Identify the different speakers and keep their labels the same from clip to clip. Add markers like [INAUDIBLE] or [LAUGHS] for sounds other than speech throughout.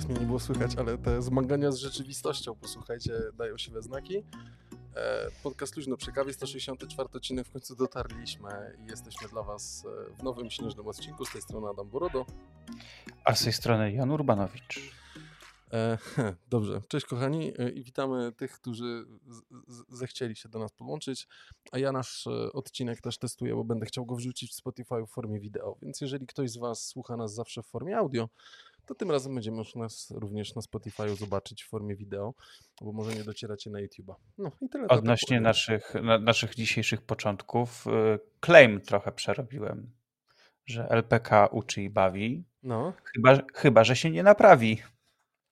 Speaker 1: teraz mnie nie było słychać, ale te zmagania z rzeczywistością, posłuchajcie, dają się we znaki. E, podcast Luźno przy kawie, 164 odcinek, w końcu dotarliśmy i jesteśmy dla Was e, w nowym śnieżnym odcinku. Z tej strony Adam Borodo.
Speaker 2: A z tej strony Jan Urbanowicz.
Speaker 1: E, [LAUGHS] dobrze, cześć kochani i witamy tych, którzy zechcieli się do nas podłączyć, a ja nasz odcinek też testuję, bo będę chciał go wrzucić w Spotify w formie wideo, więc jeżeli ktoś z Was słucha nas zawsze w formie audio, to tym razem będziemy już nas również na Spotify zobaczyć w formie wideo, bo może nie docieracie na YouTube'a. No i tyle.
Speaker 2: Odnośnie naszych, na, naszych dzisiejszych początków, y, claim trochę przerobiłem, że LPK uczy i bawi, no. chyba, chyba że się nie naprawi.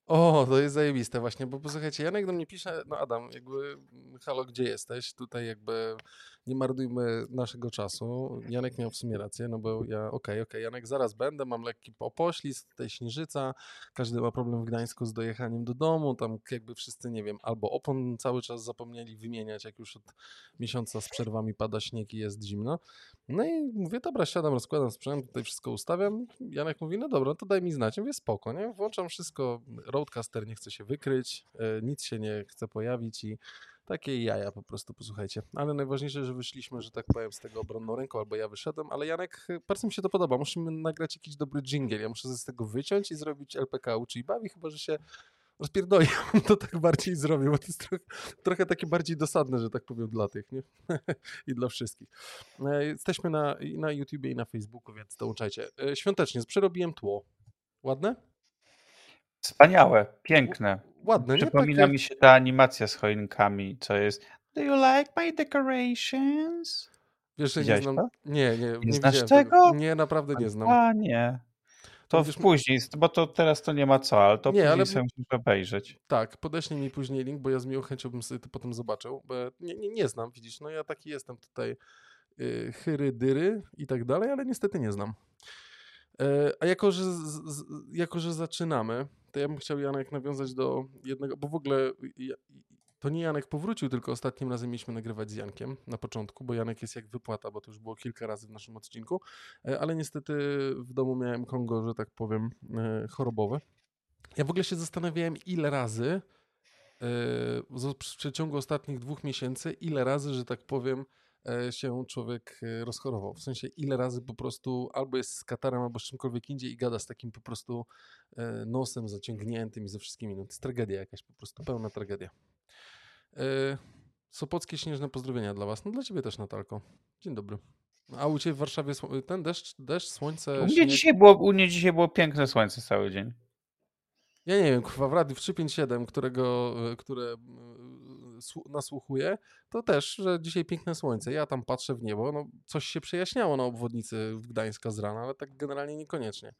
Speaker 1: O, to jest zajebiste właśnie, bo posłuchajcie, Janek do mnie pisze, no Adam, jakby halo, gdzie jesteś? Tutaj jakby nie marnujmy naszego czasu. Janek miał w sumie rację, no bo ja, okej, okay, okej, okay, Janek, zaraz będę, mam lekki opoślizg, tutaj śnieżyca, każdy ma problem w Gdańsku z dojechaniem do domu, tam jakby wszyscy, nie wiem, albo opon cały czas zapomnieli wymieniać, jak już od miesiąca z przerwami pada śnieg i jest zimno. No i mówię, dobra, siadam, rozkładam sprzęt, tutaj wszystko ustawiam. Janek mówi, no dobra, to daj mi znać. Mówię, spoko, nie? Włączam wszystko, roadcaster nie chce się wykryć, e, nic się nie chce pojawić i takie jaja po prostu, posłuchajcie. Ale najważniejsze, że wyszliśmy, że tak powiem, z tego obronną ręką, albo ja wyszedłem, ale Janek, bardzo mi się to podoba. Musimy nagrać jakiś dobry jingle. Ja muszę z tego wyciąć i zrobić LPK uczy i bawi, chyba że się rozpierdoli, [LAUGHS] to tak bardziej zrobię, bo to jest trochę, trochę takie bardziej dosadne, że tak powiem, dla tych, nie? [LAUGHS] I dla wszystkich. E, jesteśmy na, na YouTubie i na Facebooku, więc dołączajcie. E, świątecznie, przerobiłem tło. Ładne?
Speaker 2: Wspaniałe, piękne.
Speaker 1: Ładne,
Speaker 2: nie? Przypomina Takie... mi się ta animacja z choinkami, co jest Do you like my decorations?
Speaker 1: Wiesz, że nie znam. To? Nie, nie,
Speaker 2: nie, nie znasz tego? tego?
Speaker 1: Nie, naprawdę nie znam.
Speaker 2: A nie. To Wiesz, później, bo to teraz to nie ma co, ale to nie, później ale... sobie musisz obejrzeć.
Speaker 1: Tak, podeślij mi później link, bo ja z miłą chęcią bym sobie to potem zobaczył, bo nie, nie, nie znam, widzisz, no ja taki jestem tutaj yy, chyry, dyry i tak dalej, ale niestety nie znam. Yy, a jako że, z, z, jako, że zaczynamy, to ja bym chciał, Janek, nawiązać do jednego, bo w ogóle to nie Janek powrócił, tylko ostatnim razem mieliśmy nagrywać z Jankiem na początku, bo Janek jest jak wypłata, bo to już było kilka razy w naszym odcinku, e, ale niestety w domu miałem Kongo, że tak powiem, e, chorobowe. Ja w ogóle się zastanawiałem, ile razy e, w przeciągu ostatnich dwóch miesięcy, ile razy, że tak powiem, się człowiek rozchorował. W sensie, ile razy po prostu albo jest z katarem, albo z czymkolwiek indziej i gada z takim po prostu nosem zaciągniętym i ze wszystkimi. No, to jest tragedia jakaś, po prostu pełna tragedia. E, Sopockie śnieżne pozdrowienia dla Was. No dla Ciebie też, Natalko. Dzień dobry. A u Ciebie w Warszawie ten deszcz, deszcz słońce,
Speaker 2: U mnie, dzisiaj było, u mnie dzisiaj było piękne słońce cały dzień.
Speaker 1: Ja nie wiem, kurwa, w Radiu 357, którego, e, które e, nasłuchuję, to też, że dzisiaj piękne słońce. Ja tam patrzę w niebo, no coś się przejaśniało na obwodnicy w Gdańska z rana, ale tak generalnie niekoniecznie.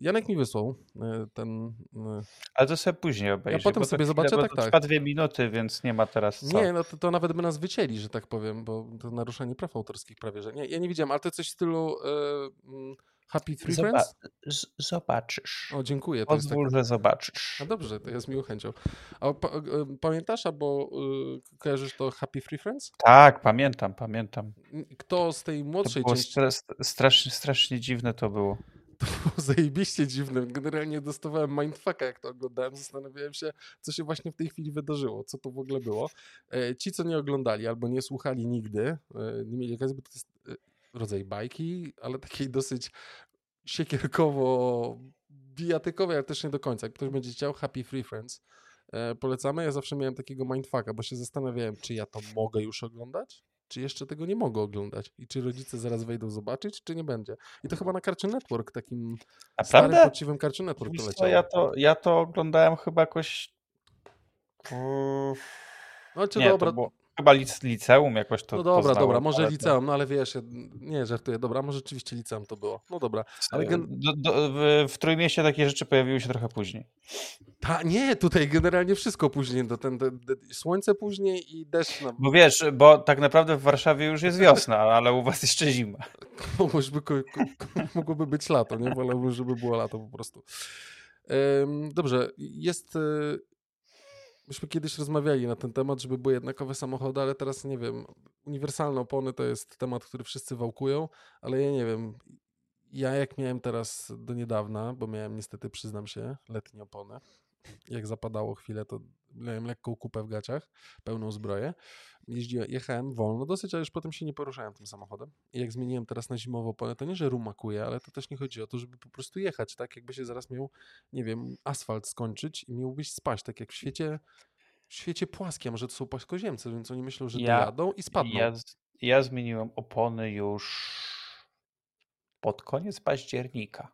Speaker 1: Janek mi wysłał e, ten.
Speaker 2: E, Ale to sobie później obejrzę.
Speaker 1: Ja potem sobie zobaczę, tak, tak.
Speaker 2: Trwa dwie minuty, więc nie ma teraz co.
Speaker 1: Nie, no to, to, nawet by nas wycięli, że tak powiem, bo to naruszenie praw autorskich prawie, że nie. Ja nie widziałem, ale to coś w stylu y, Happy Three Zoba Friends?
Speaker 2: Zobaczysz.
Speaker 1: O, dziękuję.
Speaker 2: To Pozwól, jest tak... że zobaczysz.
Speaker 1: A dobrze, to ja z miłą chęcią. A pa, pamiętasz albo y, kojarzysz to Happy Three Friends?
Speaker 2: Tak, pamiętam, pamiętam.
Speaker 1: Kto z tej młodszej
Speaker 2: to było części... Strasznie, strasznie dziwne to było.
Speaker 1: To było [LAUGHS] zajebiście dziwne. Generalnie dostawałem mindfucka, jak to oglądałem. Zastanawiałem się, co się właśnie w tej chwili wydarzyło, co to w ogóle było. E, ci, co nie oglądali albo nie słuchali nigdy, e, nie mieli okazji, bo to jest e, rodzaj bajki, ale takiej dosyć siekierkowo bijatykowej, ale też nie do końca. Jak ktoś będzie chciał, Happy Free Friends. Polecamy. Ja zawsze miałem takiego mindfucka, bo się zastanawiałem, czy ja to mogę już oglądać, czy jeszcze tego nie mogę oglądać i czy rodzice zaraz wejdą zobaczyć, czy nie będzie. I to chyba na Cartoon Network, takim Naprawdę? starym, poczciwym Cartoon Network to leciało.
Speaker 2: Ja to, ja to oglądałem chyba jakoś...
Speaker 1: No, czy nie, dobra,
Speaker 2: to było, Chyba liceum jakoś to
Speaker 1: No dobra, poznało, dobra, może liceum, no ale wiesz, nie żartuję, dobra, może rzeczywiście liceum to było. No dobra. Ale
Speaker 2: gen... do, do, w, w Trójmieście takie rzeczy pojawiły się trochę później.
Speaker 1: Ta, nie, tutaj generalnie wszystko później, to ten, słońce później i deszcz. No.
Speaker 2: Bo wiesz, bo tak naprawdę w Warszawie już jest wiosna, [LAUGHS] ale u was jeszcze zima.
Speaker 1: Mogłoby, mogłoby być lato, nie? Wolałbym, żeby było lato po prostu. Dobrze, jest e, myśmy kiedyś rozmawiali na ten temat, żeby były jednakowe samochody, ale teraz nie wiem, uniwersalne opony to jest temat, który wszyscy wałkują, ale ja nie wiem, ja jak miałem teraz do niedawna, bo miałem niestety, przyznam się, letnie opony, jak zapadało chwilę, to miałem lekką kupę w gaciach, pełną zbroję. Jeździłem, jechałem wolno dosyć, ale już potem się nie poruszałem tym samochodem. I jak zmieniłem teraz na zimową oponę, to nie, że rumakuje, ale to też nie chodzi o to, żeby po prostu jechać, tak jakby się zaraz miał, nie wiem, asfalt skończyć i miałbyś spać, tak jak w świecie, w świecie płaskim, może to są płaskoziemcy, więc oni myślą, że ja, dojadą i spadną.
Speaker 2: Ja, ja zmieniłem opony już pod koniec października.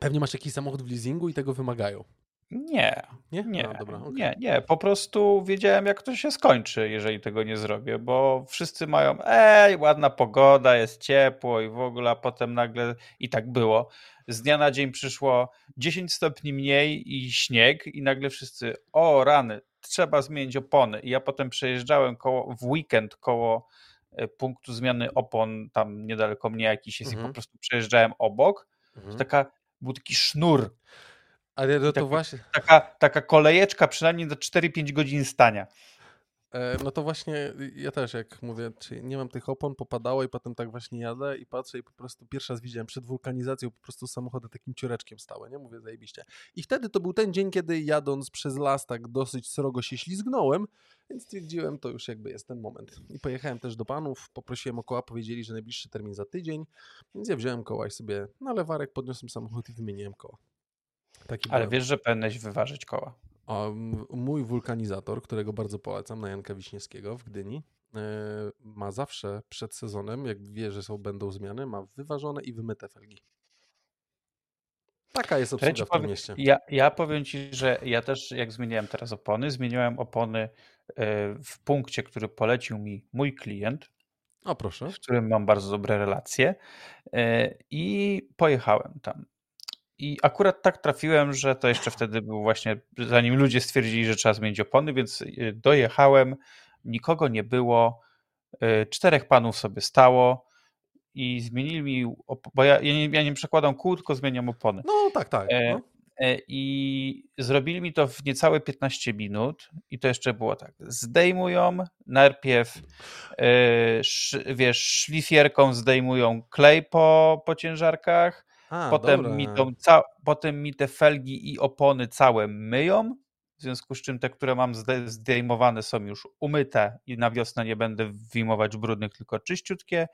Speaker 1: Pewnie masz jakiś samochód w leasingu i tego wymagają.
Speaker 2: Nie, nie, nie, no, dobra, okay. nie, nie. Po prostu wiedziałem, jak to się skończy, jeżeli tego nie zrobię, bo wszyscy mają, ej, ładna pogoda, jest ciepło i w ogóle, a potem nagle i tak było. Z dnia na dzień przyszło 10 stopni mniej i śnieg, i nagle wszyscy, o rany, trzeba zmienić opony. I ja potem przejeżdżałem koło, w weekend koło e, punktu zmiany opon, tam niedaleko mnie jakiś jest, mhm. i po prostu przejeżdżałem obok. Mhm. To taka, był taki sznur
Speaker 1: ale no to taka, właśnie.
Speaker 2: Taka, taka kolejeczka przynajmniej do 4-5 godzin stania.
Speaker 1: E, no to właśnie ja też, jak mówię, nie mam tych opon, popadało i potem tak właśnie jadę i patrzę i po prostu pierwszy raz widziałem przed wulkanizacją po prostu samochody takim ciureczkiem stałe, nie? Mówię, zajebiście. I wtedy to był ten dzień, kiedy jadąc przez las tak dosyć srogo się ślizgnąłem, więc stwierdziłem, to już jakby jest ten moment. I pojechałem też do panów, poprosiłem o koła, powiedzieli, że najbliższy termin za tydzień, więc ja wziąłem koła i sobie na lewarek podniosłem samochód i wymieniłem koła.
Speaker 2: Taki Ale byłem. wiesz, że powinieneś wyważyć koła.
Speaker 1: Mój wulkanizator, którego bardzo polecam, na Janka Wiśniewskiego w Gdyni, e, ma zawsze przed sezonem, jak wie, że są, będą zmiany, ma wyważone i wymyte felgi. Taka jest obsługa w tym powiem, mieście.
Speaker 2: Ja, ja powiem Ci, że ja też jak zmieniałem teraz opony, zmieniłem opony e, w punkcie, który polecił mi mój klient.
Speaker 1: O proszę.
Speaker 2: Z którym mam bardzo dobre relacje e, i pojechałem tam. I akurat tak trafiłem, że to jeszcze wtedy był właśnie, zanim ludzie stwierdzili, że trzeba zmienić opony, więc y, dojechałem, nikogo nie było, y, czterech panów sobie stało i zmienili mi, bo ja, ja, nie, ja nie przekładam kół, tylko zmieniam opony.
Speaker 1: No tak, tak. E, no.
Speaker 2: E, I zrobili mi to w niecałe 15 minut i to jeszcze było tak, zdejmują, najpierw e, wiesz, szlifierką zdejmują klej po, po ciężarkach, a, potem, mi tą, ca, potem mi te felgi i opony całe myją, w związku z czym te, które mam zdejmowane są już umyte i na wiosnę nie będę wyjmować brudnych, tylko czyściutkie.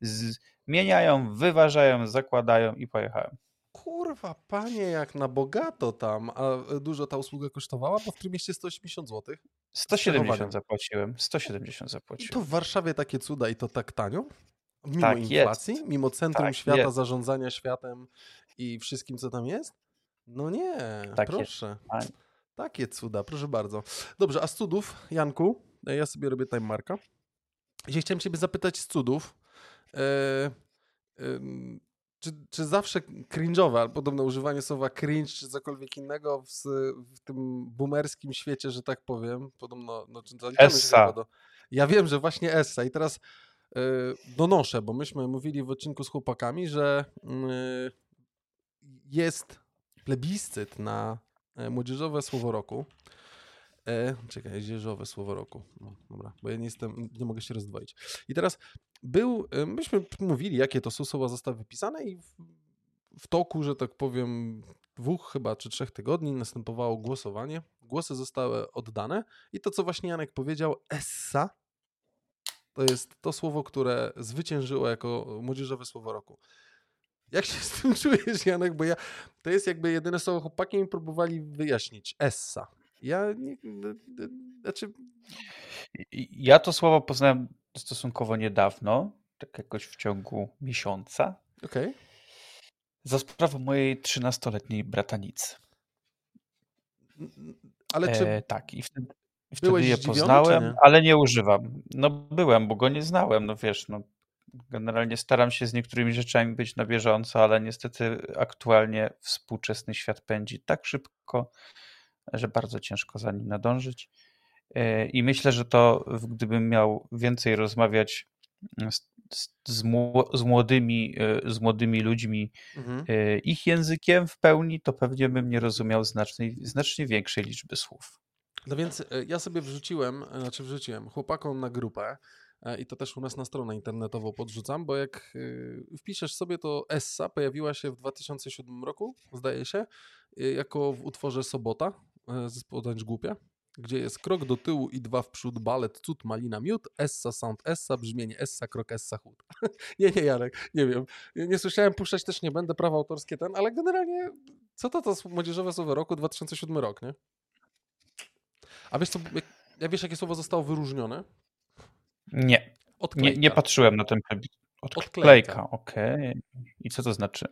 Speaker 2: Zmieniają, wyważają, zakładają i pojechałem.
Speaker 1: Kurwa, panie, jak na bogato tam. A dużo ta usługa kosztowała? Bo w tym mieście 180 zł.
Speaker 2: 170 zapłaciłem. 170 zapłaciłem. I
Speaker 1: to w Warszawie takie cuda i to tak tanio? Mimo tak inflacji? Jest. Mimo centrum tak świata, jest. zarządzania światem i wszystkim, co tam jest? No nie, tak proszę. Jest. Takie cuda, proszę bardzo. Dobrze, a z cudów, Janku, e, ja sobie robię time marka. Dzisiaj chciałem Ciebie zapytać z cudów. E, czy, czy zawsze cringe'owe, albo podobno używanie słowa cringe, czy cokolwiek innego w, w tym boomerskim świecie, że tak powiem, podobno... No,
Speaker 2: Essa. Do,
Speaker 1: ja wiem, że właśnie Essa i teraz donoszę, bo myśmy mówili w odcinku z chłopakami, że y, jest plebiscyt na e, młodzieżowe słowo roku. E, czekaj, młodzieżowe słowo roku. No, dobra, bo ja nie jestem, nie mogę się rozdwoić. I teraz był, e, myśmy mówili, jakie to słowa zostały wypisane i w, w toku, że tak powiem, dwóch chyba czy trzech tygodni następowało głosowanie. Głosy zostały oddane i to, co właśnie Janek powiedział, essa to jest to słowo, które zwyciężyło jako młodzieżowe słowo roku. Jak się [LAUGHS] z tym czujesz, Janek? Bo ja, to jest jakby jedyne słowo, chłopaki mi próbowali wyjaśnić. Essa. Ja nie, znaczy...
Speaker 2: Ja to słowo poznałem stosunkowo niedawno, tak jakoś w ciągu miesiąca.
Speaker 1: Okej. Okay.
Speaker 2: Za sprawą mojej 13-letniej bratanicy.
Speaker 1: Ale czy...
Speaker 2: E, tak, i wtedy, Wtedy Byłeś je poznałem, nie? ale nie używam. No byłem, bo go nie znałem, no wiesz, no generalnie staram się z niektórymi rzeczami być na bieżąco, ale niestety aktualnie współczesny świat pędzi tak szybko, że bardzo ciężko za nim nadążyć. E, I myślę, że to gdybym miał więcej rozmawiać z, z, z młodymi, e, z młodymi ludźmi mhm. E, ich językiem w pełni, to pewnie bym nie rozumiał znacznie, znacznie większej liczby słów.
Speaker 1: No więc e, ja sobie wrzuciłem, znaczy wrzuciłem chłopakom na grupę e, i to też u nas na stronę internetową podrzucam, bo jak e, wpiszesz sobie, to Essa pojawiła się w 2007 roku, zdaje się, jako w utworze Sobota, zespołu Tańcz Głupia, gdzie jest krok do tyłu i dwa w przód, balet, cud, malina, miód, essa, sound, essa, brzmienie, essa, krok, essa, chód. [LAUGHS] nie, nie, Janek, nie wiem. Nie słyszałem, puszczać też nie będę, prawa autorskie ten, ale generalnie, co to to młodzieżowe słowo roku, 2007 rok, nie? A wiesz co, ja wiesz jakie słowo zostało wyróżnione?
Speaker 2: Nie. Nie, nie patrzyłem na ten Od, odklejka, okej. Okay. I co to znaczy?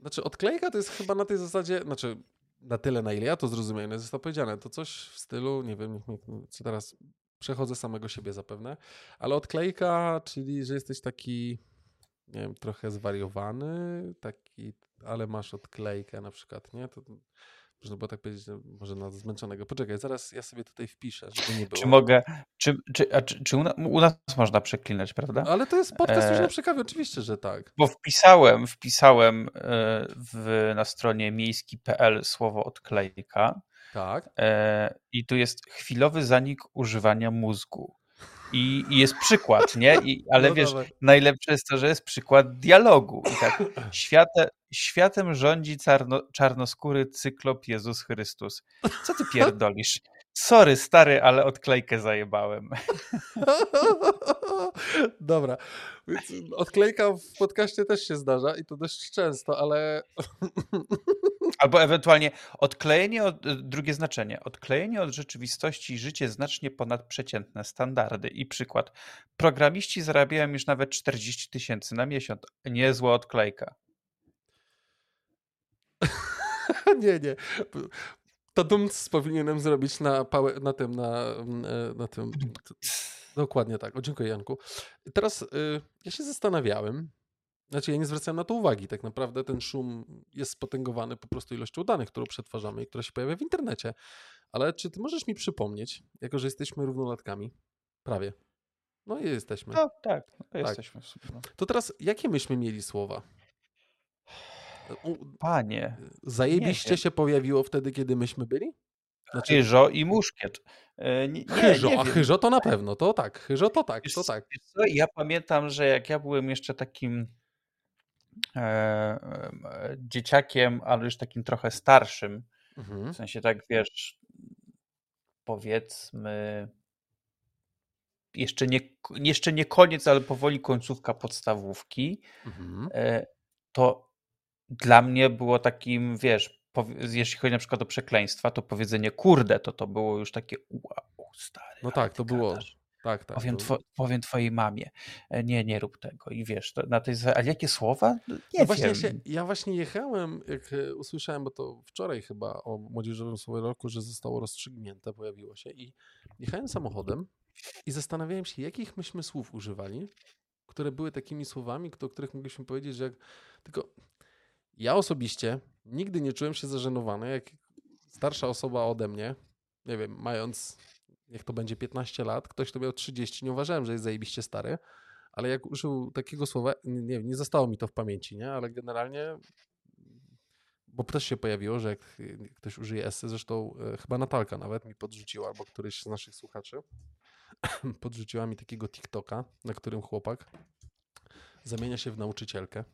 Speaker 1: Znaczy, odklejka to jest chyba na tej zasadzie, znaczy na tyle, na ile ja to zrozumiałem, zostało powiedziane, to coś w stylu, nie wiem, co teraz przechodzę samego siebie zapewne, ale odklejka, czyli że jesteś taki, nie wiem, trochę zwariowany, taki, ale masz odklejkę na przykład, nie? To można było tak powiedzieć, może na zmęczonego. Poczekaj, zaraz ja sobie tutaj wpiszę, żeby nie było.
Speaker 2: Czy mogę, czy, czy, a czy, czy u, nas można przeklinać, prawda?
Speaker 1: Ale to jest podcast e... już na przekawie, oczywiście, że tak.
Speaker 2: Bo wpisałem, wpisałem e, w, na stronie miejski.pl słowo odklejka.
Speaker 1: Tak.
Speaker 2: E, I tu jest chwilowy zanik używania mózgu. I, I, jest przykład, nie? I, [LAUGHS] ale no wiesz, dawaj. najlepsze jest to, że jest przykład dialogu. I tak, [LAUGHS] świate, światem rządzi czarno, czarnoskóry cyklop Jezus Chrystus. Co ty [LAUGHS] pierdolisz? Sorry, stary, ale odklejkę zajebałem. [LAUGHS]
Speaker 1: Dobra. Odklejka w podcaście też się zdarza i to dość często, ale. [LAUGHS]
Speaker 2: Albo ewentualnie odklejenie od, drugie znaczenie. Odklejenie od rzeczywistości życie znacznie ponadprzeciętne standardy. I przykład. Programiści zarabiają już nawet 40 tysięcy na miesiąc. Niezła odklejka. [LAUGHS]
Speaker 1: nie, nie. To Dumc powinienem zrobić na, pałę, na tym, na, mm, e, na tym. Dokładnie tak. O, dziękuję, Janku. Teraz y, ja się zastanawiałem, znaczy ja nie zwracałem na to uwagi. Tak naprawdę ten szum jest spotęgowany po prostu ilością danych, którą przetwarzamy i która się pojawia w internecie. Ale czy ty możesz mi przypomnieć, jako że jesteśmy równolatkami? Prawie. No i jesteśmy.
Speaker 2: No, tak, no, tak. jesteśmy.
Speaker 1: No. To teraz, jakie myśmy mieli słowa?
Speaker 2: Panie.
Speaker 1: Zajebiście się pojawiło wtedy, kiedy myśmy byli?
Speaker 2: Znaczy... Chyżo i muszkiet. E, nie,
Speaker 1: chyżo, nie a chyżo to na pewno, to tak, chyżo to tak, to tak.
Speaker 2: Ja pamiętam, że jak ja byłem jeszcze takim e, e, dzieciakiem, ale już takim trochę starszym, mhm. w sensie tak, wiesz, powiedzmy jeszcze nie, jeszcze nie koniec, ale powoli końcówka podstawówki, mhm. e, to dla mnie było takim, wiesz, jeśli chodzi na przykład o przekleństwa, to powiedzenie kurde, to to było już takie wow, stary.
Speaker 1: No tak, to było. Tak, tak.
Speaker 2: Powiem, two, powiem twojej mamie, e, nie, nie rób tego. I wiesz, na tej, ale jakie słowa?
Speaker 1: Nie no właśnie Się, ja właśnie jechałem, jak e, usłyszałem, bo to wczoraj chyba o Młodzieżowym Słowie Roku, że zostało rozstrzygnięte, pojawiło się i jechałem samochodem i zastanawiałem się, jakich myśmy słów używali, które były takimi słowami, o których mogliśmy powiedzieć, że jak, tylko ja osobiście nigdy nie czułem się zażenowany, jak starsza osoba ode mnie, nie wiem, mając, niech to będzie 15 lat, ktoś, kto miał 30, nie uważałem, że jest zajebiście stary, ale jak użył takiego słowa, nie, nie zostało mi to w pamięci, nie? ale generalnie, bo też się pojawiło, że jak ktoś użyje esy, zresztą e, chyba Natalka nawet mi podrzuciła, albo któryś z naszych słuchaczy, [CLEARS THROAT] podrzuciła mi takiego TikToka, na którym chłopak zamienia się w nauczycielkę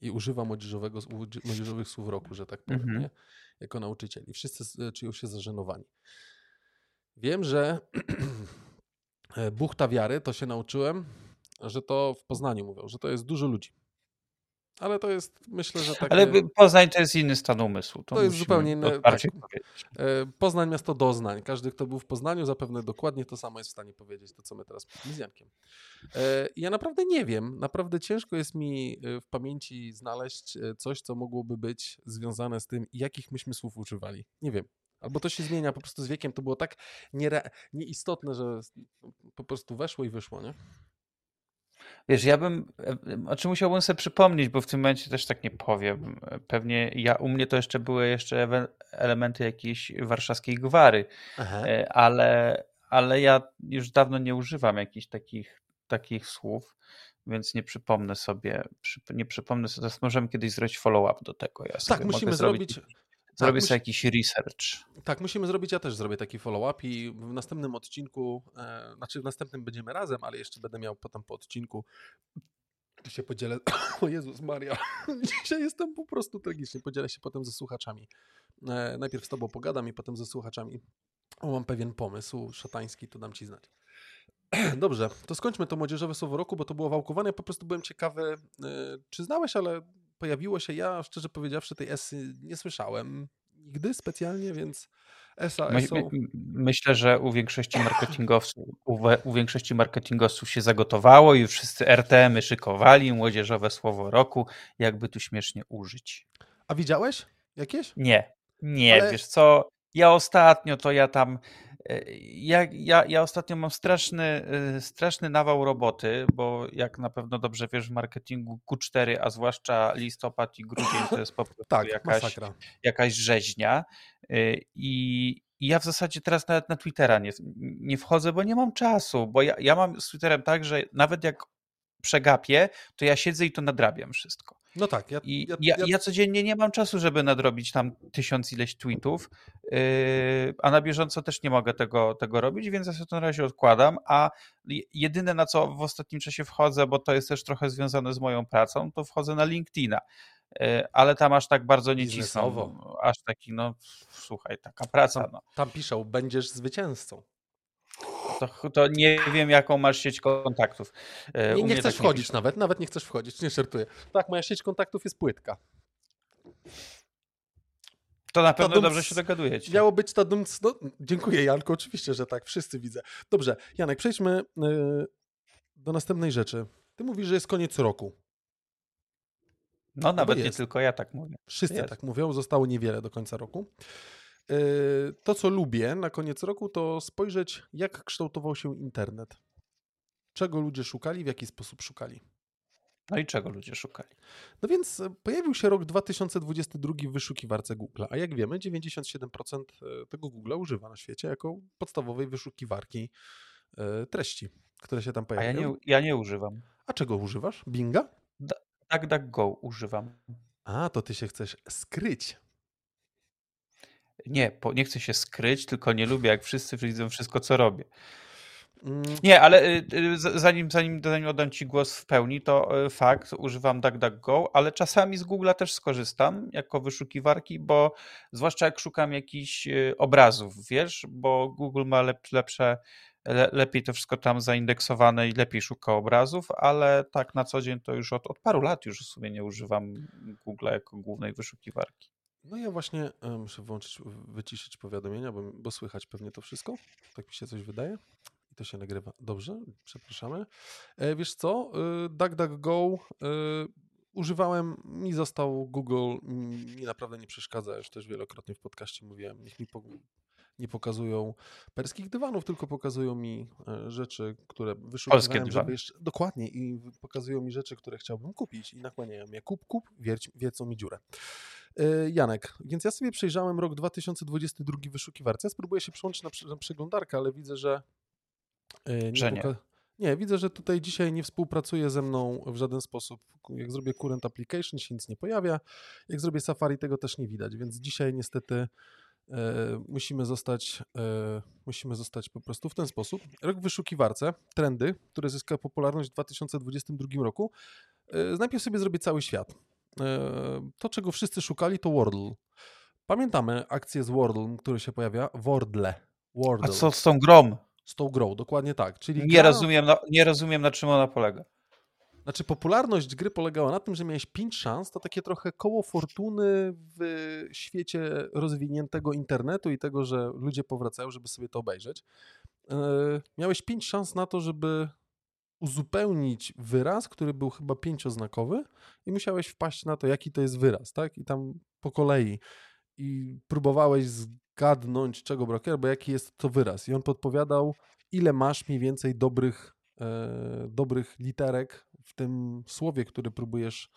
Speaker 1: i używa młodzieżowego, młodzieżowych słów roku, że tak powiem, -hmm. nie? jako nauczyciel. I wszyscy czują się zażenowani. Wiem, że [CLEARS THROAT] buchta wiary, to się nauczyłem, że to w Poznaniu mówią, że to jest dużo ludzi. Ale to jest, myślę, że takie...
Speaker 2: Ale Poznań to jest inny stan umysłu.
Speaker 1: To, to jest zupełnie inne. Tak. E, Poznań miasto doznań. Każdy, kto był w Poznaniu, zapewne dokładnie to samo jest w stanie powiedzieć, to co my teraz z Jankiem. E, ja naprawdę nie wiem. Naprawdę ciężko jest mi e, w pamięci znaleźć coś, co mogłoby być związane z tym, jakich myśmy słów używali. Nie wiem. Albo to się zmienia po prostu z wiekiem. To było tak niere... nieistotne, że po prostu weszło i wyszło, nie?
Speaker 2: Wiesz, ja bym, o czym musiałbym sobie przypomnieć, bo w tym momencie też tak nie powiem. Pewnie ja, u mnie to jeszcze były jeszcze elementy jakiejś warszawskiej gwary, Aha. E, ale, ale ja już dawno nie używam jakichś takich, takich słów, więc nie przypomnę sobie, nie przypomnę sobie, możemy kiedyś zrobić follow-up do tego. Ja
Speaker 1: tak, musimy zrobić, zrobić
Speaker 2: Zrobię tak, sobie jakiś research.
Speaker 1: Tak, musimy zrobić, ja też zrobię taki follow-up i w następnym odcinku, e, znaczy w następnym będziemy razem, ale jeszcze będę miał potem po odcinku się podzielę. [COUGHS] O Jezus Maria, [LAUGHS] dzisiaj jestem po prostu tragicznie. Podzielę się potem ze słuchaczami. E, najpierw z tobą pogadam i potem ze słuchaczami. O, mam pewien pomysł szatański, to dam ci znać. [CLEARS THROAT] Dobrze, to skończmy to młodzieżowe słowo roku, bo to było wałkowane. Ja po prostu byłem ciekawy, e, czy znałeś, ale pojawiło się. Ja, szczerze powiedziawszy, tej esy nie słyszałem nigdy specjalnie, więc ESA, My, my,
Speaker 2: myślę, że u większości marketingowców, u, u, większości marketingowców się zagotowało i wszyscy RTM-y szykowali młodzieżowe słowo roku, jakby tu śmiesznie użyć.
Speaker 1: A widziałeś jakieś?
Speaker 2: Nie, nie, Ale... wiesz co, ja ostatnio to ja tam ja, ja, ja ostatnio mam straszny, e, straszny nawał roboty, bo jak na pewno dobrze wiesz w marketingu Q4, a zwłaszcza listopad i grudzień to jest po [COUGHS] prostu tak, jakaś, jakaś rzeźnia. E, I, I ja w zasadzie teraz nawet na Twittera nie, nie wchodzę, bo nie mam czasu, bo ja, ja mam z Twitterem tak, że nawet jak przegapię, to ja siedzę i to nadrabiam wszystko.
Speaker 1: No tak.
Speaker 2: Ja, I ja, ja, ja, codziennie nie mam czasu, żeby nadrobić tam tysiąc ileś tweetów, yy, a na bieżąco też nie mogę tego, tego robić, więc ja sobie to na razie odkładam, a jedyne na co w ostatnim czasie wchodzę, bo to jest też trochę związane z moją pracą, to wchodzę na LinkedIna. Yy, ale tam aż tak bardzo nie cisną. Aż taki, no słuchaj, taka praca.
Speaker 1: Tam,
Speaker 2: no.
Speaker 1: tam piszą, będziesz zwycięzcą.
Speaker 2: To, to, nie wiem, jaką masz sieć kontaktów.
Speaker 1: E, nie, nie chcesz tak wchodzić nie nawet, nawet nie chcesz wchodzić, nie żartuję. Tak, moja sieć kontaktów jest płytka.
Speaker 2: To na pewno dobrze się dogadujecie.
Speaker 1: Miało być ta dumc... No, dziękuję Janku, oczywiście, że tak, wszyscy widzę. Dobrze, Janek, przejdźmy yy, do następnej rzeczy. Ty mówisz, że jest koniec roku.
Speaker 2: No, nawet nie tylko ja tak mówię.
Speaker 1: Wszyscy jest. tak mówią, zostało niewiele do końca roku. Yy, to, co lubię na koniec roku, to spojrzeć, jak kształtował się internet. Czego ludzie szukali, w jaki sposób szukali.
Speaker 2: No i czego ludzie szukali?
Speaker 1: No więc e, pojawił się rok 2022 w wyszukiwarce Google, a jak wiemy, 97% e, tego Google używa na świecie jako podstawowej wyszukiwarki e, treści, które się tam pojawiają.
Speaker 2: A ja nie, ja nie używam.
Speaker 1: A czego używasz? Binga?
Speaker 2: DuckDuckGo używam.
Speaker 1: A, to ty się chcesz skryć.
Speaker 2: Nie, nie chcę się skryć, tylko nie lubię, jak wszyscy widzą wszystko, co robię. Mm. Nie, ale y, y, zanim, zanim, zanim oddam Ci głos w pełni, to y, fakt, używam DuckDuckGo, ale czasami z Google'a też skorzystam jako wyszukiwarki, bo zwłaszcza jak szukam jakichś obrazów, wiesz, bo Google ma lepsze, lepiej to wszystko tam zaindeksowane i lepiej szuka obrazów, ale tak na co dzień to już od, od paru lat już w sumie nie używam Google'a jako głównej wyszukiwarki.
Speaker 1: No ja właśnie e, muszę włączyć, wyciszyć powiadomienia, bo, bo słychać pewnie to wszystko. Tak mi się coś wydaje. I to się nagrywa. Dobrze, przepraszamy. E, wiesz co? E, DuckDuckGo używałem, mi został Google, mi naprawdę nie przeszkadza, już też wielokrotnie w podcaście mówiłem, niech mi po, nie pokazują perskich dywanów, tylko pokazują mi rzeczy, które wyszukiwałem, żeby jeszcze, dokładnie i pokazują mi rzeczy, które chciałbym kupić i nakłaniają mnie kup, kup, wierć, wiecą mi dziurę. E, Janek, więc ja sobie przejrzałem rok 2022 w wyszukiwarce. Spróbuję się przyłączyć na, na przeglądarkę, ale widzę, że
Speaker 2: e, nie, że nie.
Speaker 1: nie. widzę, że tutaj dzisiaj nie współpracuje ze mną w żaden sposób. Jak zrobię current application, się nic nie pojawia. Jak zrobię Safari, tego też nie widać, więc dzisiaj niestety e, musimy zostać, e, musimy zostać po prostu w ten sposób. Rok w wyszukiwarce, trendy, które zyskały popularność w 2022 roku. E, najpierw sobie zrobię cały świat. E, to, czego wszyscy szukali, to Wordle. Pamiętamy akcję z Wordle, który się pojawia? Wordle.
Speaker 2: Wordle. A co z tą grą?
Speaker 1: Z tą grą, dokładnie tak. Czyli
Speaker 2: nie, gra... rozumiem, na, nie rozumiem, na czym ona polega.
Speaker 1: Znaczy, popularność gry polegała na tym, że miałeś pięć szans, to takie trochę koło fortuny w świecie rozwiniętego internetu i tego, że ludzie powracają, żeby sobie to obejrzeć. E, miałeś pięć szans na to, żeby uzupełnić wyraz, który był chyba pięcioznakowy i musiałeś wpaść na to, jaki to jest wyraz, tak? I tam po kolei i próbowałeś zgadnąć, czego brakuje, bo jaki jest to wyraz. I on podpowiadał, ile masz mniej więcej dobrych, e, dobrych literek w tym słowie, który próbujesz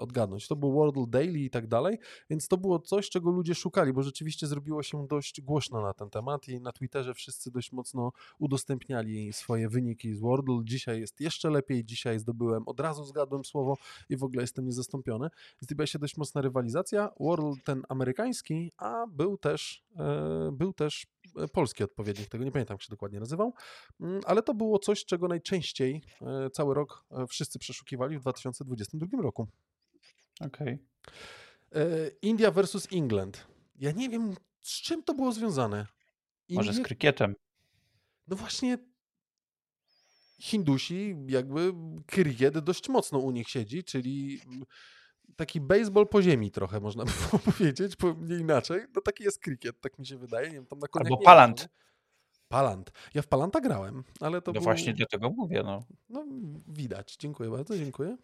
Speaker 1: odgadnąć. To był World Daily i tak dalej, więc to było coś, czego ludzie szukali, bo rzeczywiście zrobiło się dość głośno na ten temat i na Twitterze wszyscy dość mocno udostępniali swoje wyniki z Wordle. Dzisiaj jest jeszcze lepiej, dzisiaj zdobyłem, od razu zgadłem słowo i w ogóle jestem niezastąpiony. Zdobyła się dość mocna rywalizacja. Wordle ten amerykański, a był też, e, był też e, polski odpowiednik tego, nie pamiętam jak się dokładnie nazywał, mm, ale to było coś, czego najczęściej e, cały rok wszyscy przeszukiwali w 2022 roku.
Speaker 2: Okej.
Speaker 1: Okay. India versus England. Ja nie wiem, z czym to było związane.
Speaker 2: Indie... Może z krykietem.
Speaker 1: No właśnie Hindusi, jakby krykiet dość mocno u nich siedzi, czyli taki baseball po ziemi trochę można [LAUGHS] by powiedzieć, nie inaczej. No taki jest krykiet, tak mi się wydaje. Nie wiem, tam na
Speaker 2: Albo palant. Nie,
Speaker 1: Palant. Ja w Palanta grałem, ale to
Speaker 2: No
Speaker 1: był...
Speaker 2: właśnie dlatego mówię, no.
Speaker 1: No widać. Dziękuję bardzo, dziękuję.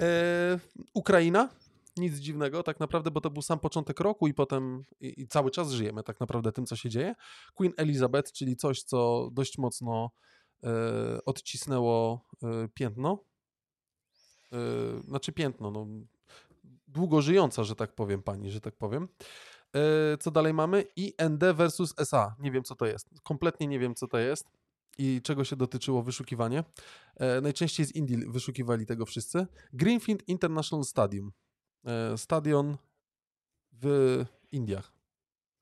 Speaker 1: E, Ukraina? Nic dziwnego tak naprawdę, bo to był sam początek roku i potem i, i, cały czas żyjemy tak naprawdę tym, co się dzieje. Queen Elizabeth, czyli coś, co dość mocno e, odcisnęło e, piętno. E, znaczy piętno, no, długo żyjąca, że tak powiem, pani, że tak powiem. E, co dalej mamy? IND versus SA. Nie wiem, co to jest. Kompletnie nie wiem, co to jest i czego się dotyczyło wyszukiwanie. E, najczęściej z Indii wyszukiwali tego wszyscy. Greenfield International Stadium. E, stadion w Indiach.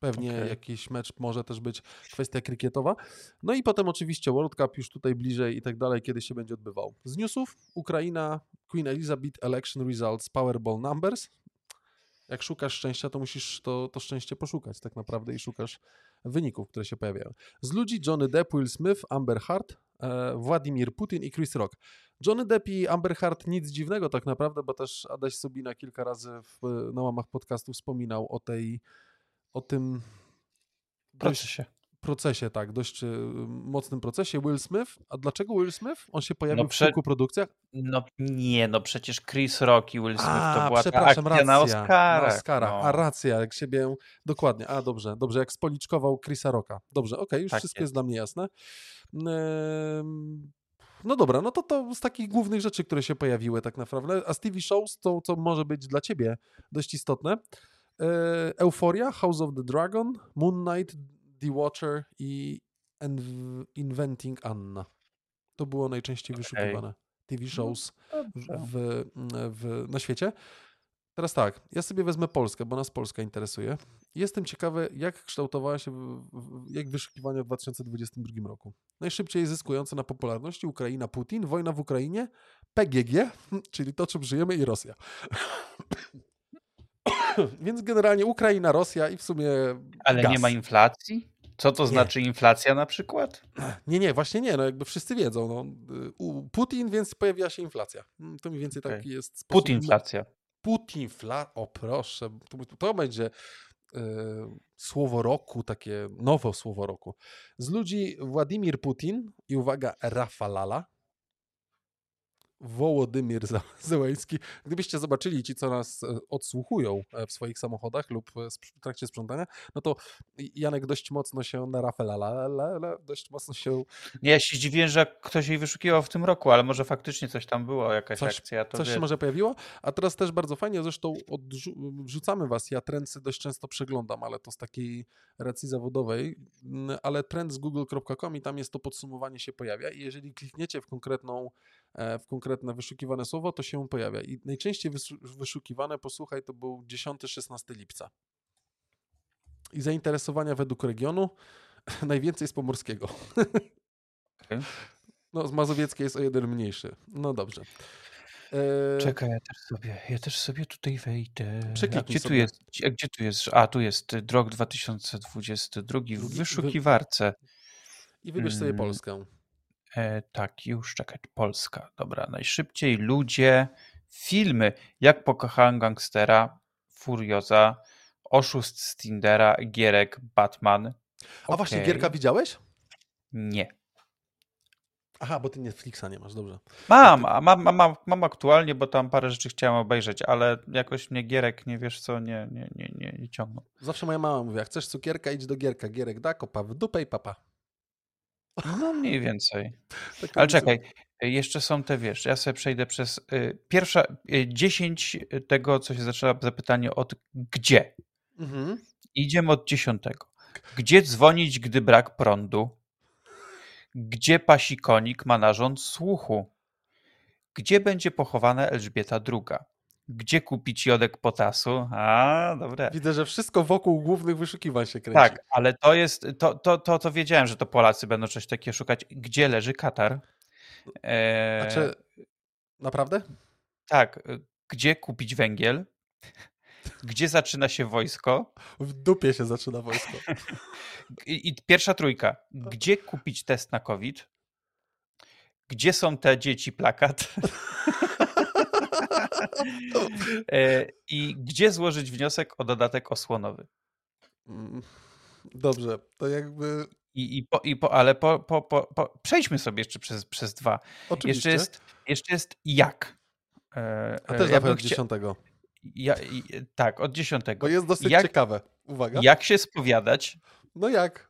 Speaker 1: Pewnie okay. jakiś mecz może też być kwestia krykietowa. No i potem oczywiście World Cup już tutaj bliżej i tak dalej, kiedy się będzie odbywał. Z newsów Ukraina, Queen Elizabeth Election Results Powerball Numbers jak szukasz szczęścia, to musisz to, to szczęście poszukać tak naprawdę i szukasz wyników, które się pojawiają. Z ludzi Johnny Depp, Will Smith, Amber Hart, e, Władimir Putin i Chris Rock. Johnny Depp i Amber Hart nic dziwnego tak naprawdę, bo też Adaś Sobina kilka razy w, na łamach podcastu wspominał o tej, o tym
Speaker 2: procesie
Speaker 1: procesie, tak, dość y, mocnym procesie. Will Smith, a dlaczego Will Smith? On się pojawił no prze... w kilku produkcjach?
Speaker 2: No nie, no przecież Chris Rock i Will Smith a, to była przepraszam, ta akcja racja, na Oscarach. Na Oscara.
Speaker 1: No. A racja, jak siebie, dokładnie, a dobrze, dobrze, jak spoliczkował Chrisa Rocka. Dobrze, okej, okay, już tak wszystko jest. jest dla mnie jasne. No dobra, no to to z takich głównych rzeczy, które się pojawiły tak naprawdę. A Stevie Shows, to co może być dla ciebie dość istotne. E, Euphoria, House of the Dragon, Moon Knight, The Watcher i Inventing Anna. To było najczęściej okay. wyszukiwane TV no, shows w, w, w, na świecie. Teraz tak, ja sobie wezmę Polskę, bo nas Polska interesuje. Jestem ciekawy, jak kształtowała się, jak wyszukiwania w 2022 roku. Najszybciej zyskujące na popularności Ukraina, Putin, wojna w Ukrainie, PGG, [LAUGHS] czyli to, czym żyjemy i Rosja. [COUGHS] Więc generalnie Ukraina, Rosja i w sumie.
Speaker 2: Ale
Speaker 1: gaz.
Speaker 2: nie ma inflacji? Co to nie. znaczy inflacja na przykład?
Speaker 1: Nie, nie, właśnie nie. No jakby wszyscy wiedzą. No. Putin, więc pojawiła się inflacja. Mm, to mniej więcej okay. taki jest
Speaker 2: sposób. Putinflacja.
Speaker 1: Putinflacja. O proszę, to, to będzie y, słowo roku, takie nowe słowo roku. Z ludzi Władimir Putin i uwaga, Rafalala Wołodymir [LAUGHS] Zełęński. Gdybyście zobaczyli ci, co nas e, odsłuchują e, w swoich samochodach lub e, w trakcie sprzątania, no to Janek dość mocno się na Rafela, dość mocno się...
Speaker 2: Ja się zdziwiłem, że ktoś jej wyszukiwał w tym roku, ale może faktycznie coś tam było, jakaś coś, akcja.
Speaker 1: Coś wie... się może pojawiło, a teraz też bardzo fajnie, zresztą wrzucamy was, ja trendsy dość często przeglądam, ale to z takiej racji zawodowej, ale trend z google.com i tam jest to podsumowanie się pojawia i jeżeli klikniecie w konkretną w konkretne wyszukiwane słowo, to się pojawia. I najczęściej wyszukiwane, posłuchaj, to był 10-16 lipca. I zainteresowania według regionu [LAUGHS] najwięcej z pomorskiego. Okay. [LAUGHS] No, z mazowieckiej jest o jeden mniejszy. No dobrze.
Speaker 2: E... Czekaj, ja też sobie, ja też sobie tutaj wejdę. A gdzie tu jest? A gdzie tu jest? A, tu jest rok 2022 w wyszukiwarce.
Speaker 1: I wybierz sobie hmm. Polskę.
Speaker 2: E, tak, już czekać. Polska. Dobra, najszybciej ludzie. Filmy. Jak pokochałem gangstera, Furioza, Oszust z Tindera, Gierek, Batman. A
Speaker 1: okay. właśnie Gierka widziałeś?
Speaker 2: Nie.
Speaker 1: Aha, bo ty Netflixa nie masz, dobrze.
Speaker 2: Mam, mam, mam, mam aktualnie, bo tam parę rzeczy chciałem obejrzeć, ale jakoś mnie Gierek, nie wiesz co, nie, nie, nie, nie, nie ciągnął.
Speaker 1: Zawsze moja mama mówi, jak chcesz cukierka, idź do Gierka. Gierek da, kopa w dupę i papa.
Speaker 2: No mniej więcej. [LAUGHS] Tak Ale czekaj, jeszcze są te, wiesz, ja sobie przejdę przez y, pierwsza, y, 10 tego, co się zaczęła zapytanie od gdzie. Mhm. Idziemy od dziesiątego. Gdzie dzwonić, gdy brak prądu? Gdzie pasi konik ma narząd słuchu? Gdzie będzie pochowana Elżbieta II? Gdzie kupić jodek potasu? A, dobre.
Speaker 1: Widzę, że wszystko wokół głównych wyszukiwań się kręci.
Speaker 2: Tak, ale to jest, to, to, to, to wiedziałem, że to Polacy będą coś takiego szukać. Gdzie leży Katar?
Speaker 1: E... Znaczy, naprawdę?
Speaker 2: Tak. Gdzie kupić węgiel? Gdzie zaczyna się wojsko?
Speaker 1: W dupie się zaczyna wojsko.
Speaker 2: I, I, pierwsza trójka. Gdzie kupić test na COVID? Gdzie są te dzieci plakat? [LAUGHS] E, I gdzie złożyć wniosek o dodatek osłonowy? Mm,
Speaker 1: dobrze, to jakby.
Speaker 2: I, i, po, i po, ale po, po, po, przejdźmy sobie jeszcze przez, przez dwa.
Speaker 1: Oczywiście.
Speaker 2: Jeszcze jest, jeszcze jest jak.
Speaker 1: E, A też ja od dziesiątego.
Speaker 2: Ja, tak, od dziesiątego.
Speaker 1: Bo jest dosyć jak, ciekawe. Uwaga.
Speaker 2: Jak się spowiadać?
Speaker 1: No jak?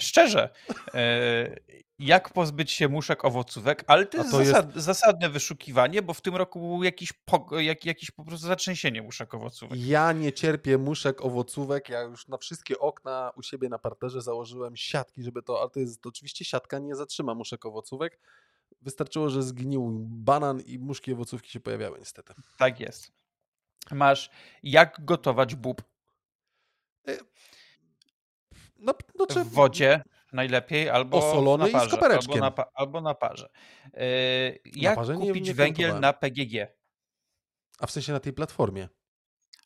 Speaker 2: Szczerze. E, jak pozbyć się muszek owocówek, ale to jest, to zasad, jest... zasadne wyszukiwanie, bo w tym roku był jakiś, po, jak, jakiś po prostu zatrzęsienie muszek owocówek.
Speaker 1: Ja nie cierpię muszek owocówek, ja już na wszystkie okna u siebie na parterze założyłem siatki, żeby to, ale to jest to oczywiście siatka nie zatrzyma muszek owocówek. Wystarczyło, że zgnił banan i muszki owocówki się pojawiały niestety.
Speaker 2: Tak jest. Masz jak gotować bób. No, znaczy... W wodzie najlepiej, albo
Speaker 1: Osolony
Speaker 2: na parze. Albo na, albo na parze. Yy, jak parze kupić nie, nie węgiel na PGG?
Speaker 1: A w sensie na tej platformie?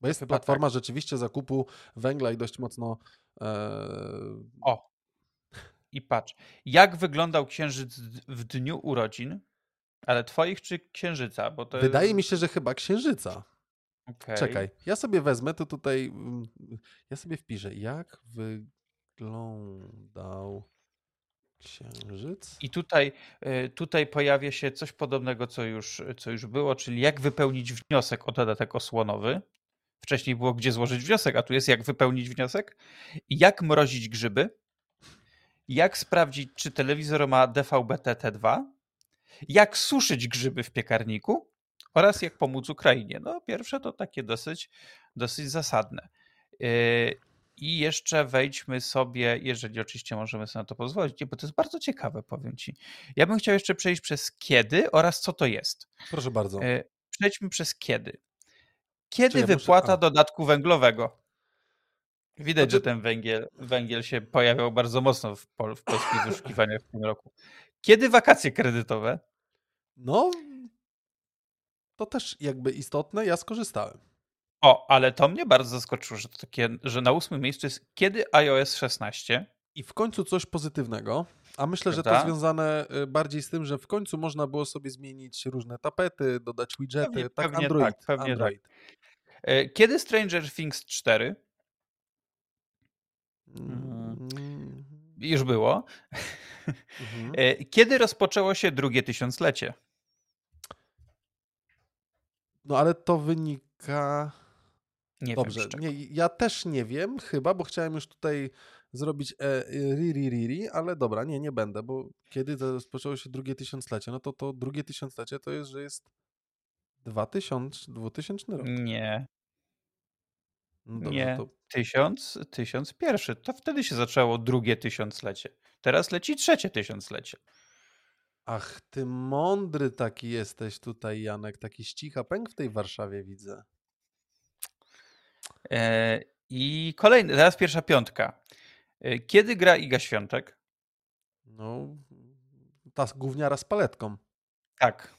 Speaker 1: Bo jest Chyba platforma tak. rzeczywiście zakupu węgla i dość mocno... Ee...
Speaker 2: O! I patrz. Jak wyglądał księżyc w dniu urodzin, ale twoich czy księżyca? Bo to
Speaker 1: Wydaje mi się, że chyba księżyca. Okay. Czekaj, ja sobie wezmę to tutaj, mm, ja sobie wpiszę, jak wyglądał księżyc.
Speaker 2: I tutaj, y, tutaj pojawia się coś podobnego, co już, co już było, czyli jak wypełnić wniosek o dodatek osłonowy. Wcześniej było gdzie złożyć wniosek, a tu jest jak wypełnić wniosek. Jak mrozić grzyby. Jak sprawdzić, czy telewizor ma DVB-T T2. Jak suszyć grzyby w piekarniku oraz jak pomóc Ukrainie. No, pierwsze to takie dosyć, dosyć zasadne. I jeszcze wejdźmy sobie, jeżeli oczywiście możemy sobie na to pozwolić, bo to jest bardzo ciekawe, powiem Ci. Ja bym chciał jeszcze przejść przez kiedy oraz co to jest.
Speaker 1: Proszę bardzo.
Speaker 2: Yy, przejdźmy przez kiedy. Kiedy wypłata muszę... dodatku węglowego? Widać, znaczy... że ten węgiel, węgiel się pojawiał bardzo mocno w, pol, w polskich wyszukiwaniach w tym roku. Kiedy wakacje kredytowe?
Speaker 1: No, to też jakby istotne, ja skorzystałem.
Speaker 2: O, ale to mnie bardzo zaskoczyło, że to takie, że na ósmym miejscu jest kiedy iOS 16.
Speaker 1: I w końcu coś pozytywnego, a myślę, Prawda? że to związane y, bardziej z tym, że w końcu można było sobie zmienić różne tapety, dodać widgety, pewnie, tak pewnie Android. Tak, pewnie Android. Tak.
Speaker 2: Kiedy Stranger Things 4? Mm. Już było. Mhm. E, kiedy rozpoczęło się drugie tysiąclecie?
Speaker 1: No ale to wynika. Nie Dobrze, wiem, nie, ja też nie wiem, chyba, bo chciałem już tutaj zrobić e, riri riri, ale dobra, nie, nie będę, bo kiedy rozpoczęło się drugie tysiąclecie, no to to drugie tysiąclecie to jest, że jest 2000, 2000 rok.
Speaker 2: Nie. No dobrze, nie, to... tysiąc, tysiąc pierwszy. To wtedy się zaczęło drugie tysiąclecie. Teraz leci trzecie tysiąclecie.
Speaker 1: Ach, ty mądry taki jesteś tutaj, Janek. Taki ścicha pęk w tej Warszawie widzę.
Speaker 2: E, I kolejny, teraz pierwsza piątka. E, kiedy gra Iga Świątek?
Speaker 1: No, ta gówniara z paletką.
Speaker 2: Tak.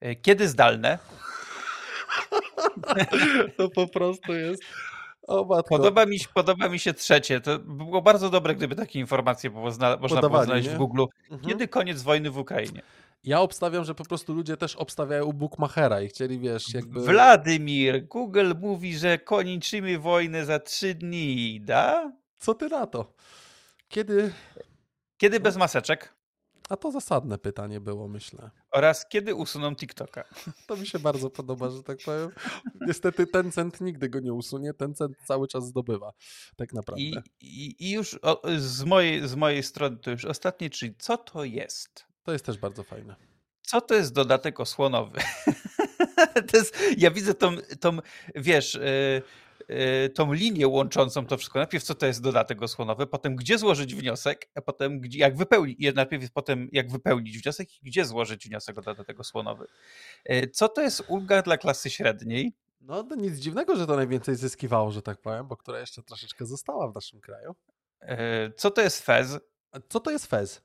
Speaker 2: E, kiedy zdalne? [LAUGHS]
Speaker 1: to po prostu jest
Speaker 2: o. Podoba mi, podoba mi się trzecie. To było bardzo dobre, gdyby takie informacje było zna, można było znaleźć nie? w Google. Mhm. Kiedy koniec wojny w Ukrainie?
Speaker 1: Ja obstawiam, że po prostu ludzie też obstawiają u Bookmachera i chcieli, wiesz, jakby...
Speaker 2: Wladimir, Google mówi, że kończymy wojnę za trzy dni, da?
Speaker 1: Co ty na to? Kiedy...
Speaker 2: Kiedy bez maseczek?
Speaker 1: A to zasadne pytanie było, myślę.
Speaker 2: Oraz kiedy usuną TikToka? [LAUGHS]
Speaker 1: To mi się bardzo podoba, że tak powiem. Niestety ten cent nigdy go nie usunie, ten cent cały czas zdobywa, tak naprawdę.
Speaker 2: I, i, i już o, z, mojej, z mojej strony to już ostatnie, czyli co to jest?
Speaker 1: To jest też bardzo fajne.
Speaker 2: Co to jest dodatek osłonowy? [LAUGHS] jest, ja widzę tą, tą wiesz, yy, yy, tą linię łączącą to wszystko. Najpierw co to jest dodatek osłonowy, potem gdzie złożyć wniosek, a potem gdzie, jak wypełnić, najpierw potem jak wypełnić wniosek i gdzie złożyć wniosek o dodatek osłonowy. Yy, co to jest ulga dla klasy średniej?
Speaker 1: No to nic dziwnego, że to najwięcej zyskiwało, że tak powiem, bo która jeszcze troszeczkę została w naszym kraju.
Speaker 2: Co to jest FEZ?
Speaker 1: A co to jest FEZ?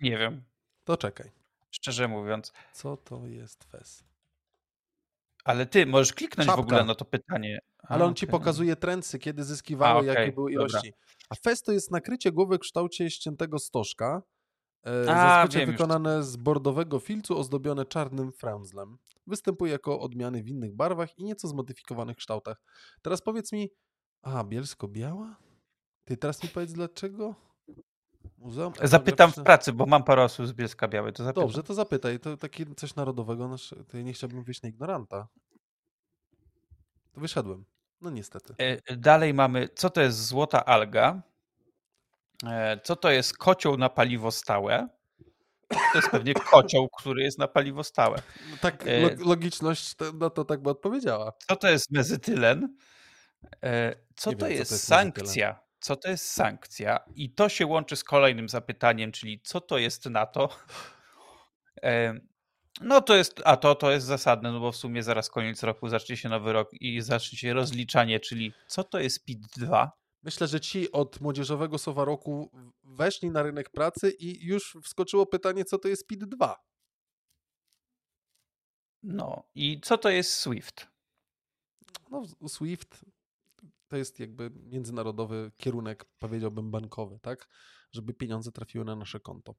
Speaker 2: Nie wiem.
Speaker 1: To czekaj.
Speaker 2: Szczerze mówiąc.
Speaker 1: Co to jest FEZ?
Speaker 2: Ale ty możesz kliknąć Czapka. w ogóle na to pytanie.
Speaker 1: A, Ale on okay. ci pokazuje trendsy, kiedy zyskiwało, A, okay. jakie były ilości. Dobra. A FEZ to jest nakrycie głowy w kształcie ściętego stożka. E, A, zazwyczaj wykonane z bordowego filcu ozdobione czarnym frędzlem. Występuje jako odmiany w innych barwach i nieco zmodyfikowanych kształtach. Teraz powiedz mi, a bielsko-biała? Ty teraz mi powiedz dlaczego?
Speaker 2: Muzeum Zapytam w pracy, bo mam parę osób z Bielska Białej. To zapytam.
Speaker 1: Dobrze, to zapytaj. To takie coś narodowego. Nasz... To ja nie chciałbym wyjść na ignoranta. To wyszedłem. No niestety.
Speaker 2: E, dalej mamy, co to jest złota alga? E, co to jest kocioł na paliwo stałe? To jest pewnie [COUGHS] kocioł, który jest na paliwo stałe.
Speaker 1: No tak, e, logiczność no to tak by odpowiedziała.
Speaker 2: Co to jest mezytylen? Co, to, jest co to jest sankcja? Mezytylen co to jest sankcja? I to się łączy z kolejnym zapytaniem, czyli co to jest NATO? [LAUGHS] No to jest, a to, to jest zasadne, no bo w sumie zaraz koniec roku zacznie się nowy rok i zacznie się rozliczanie, czyli co to jest PIT-2?
Speaker 1: Myślę, że ci od młodzieżowego słowa roku weszli na rynek pracy i już wskoczyło pytanie, co to jest PIT-2.
Speaker 2: No i co to jest SWIFT?
Speaker 1: No, SWIFT to jest jakby międzynarodowy kierunek, powiedziałbym, bankowy, tak? Żeby pieniądze trafiły na nasze konto.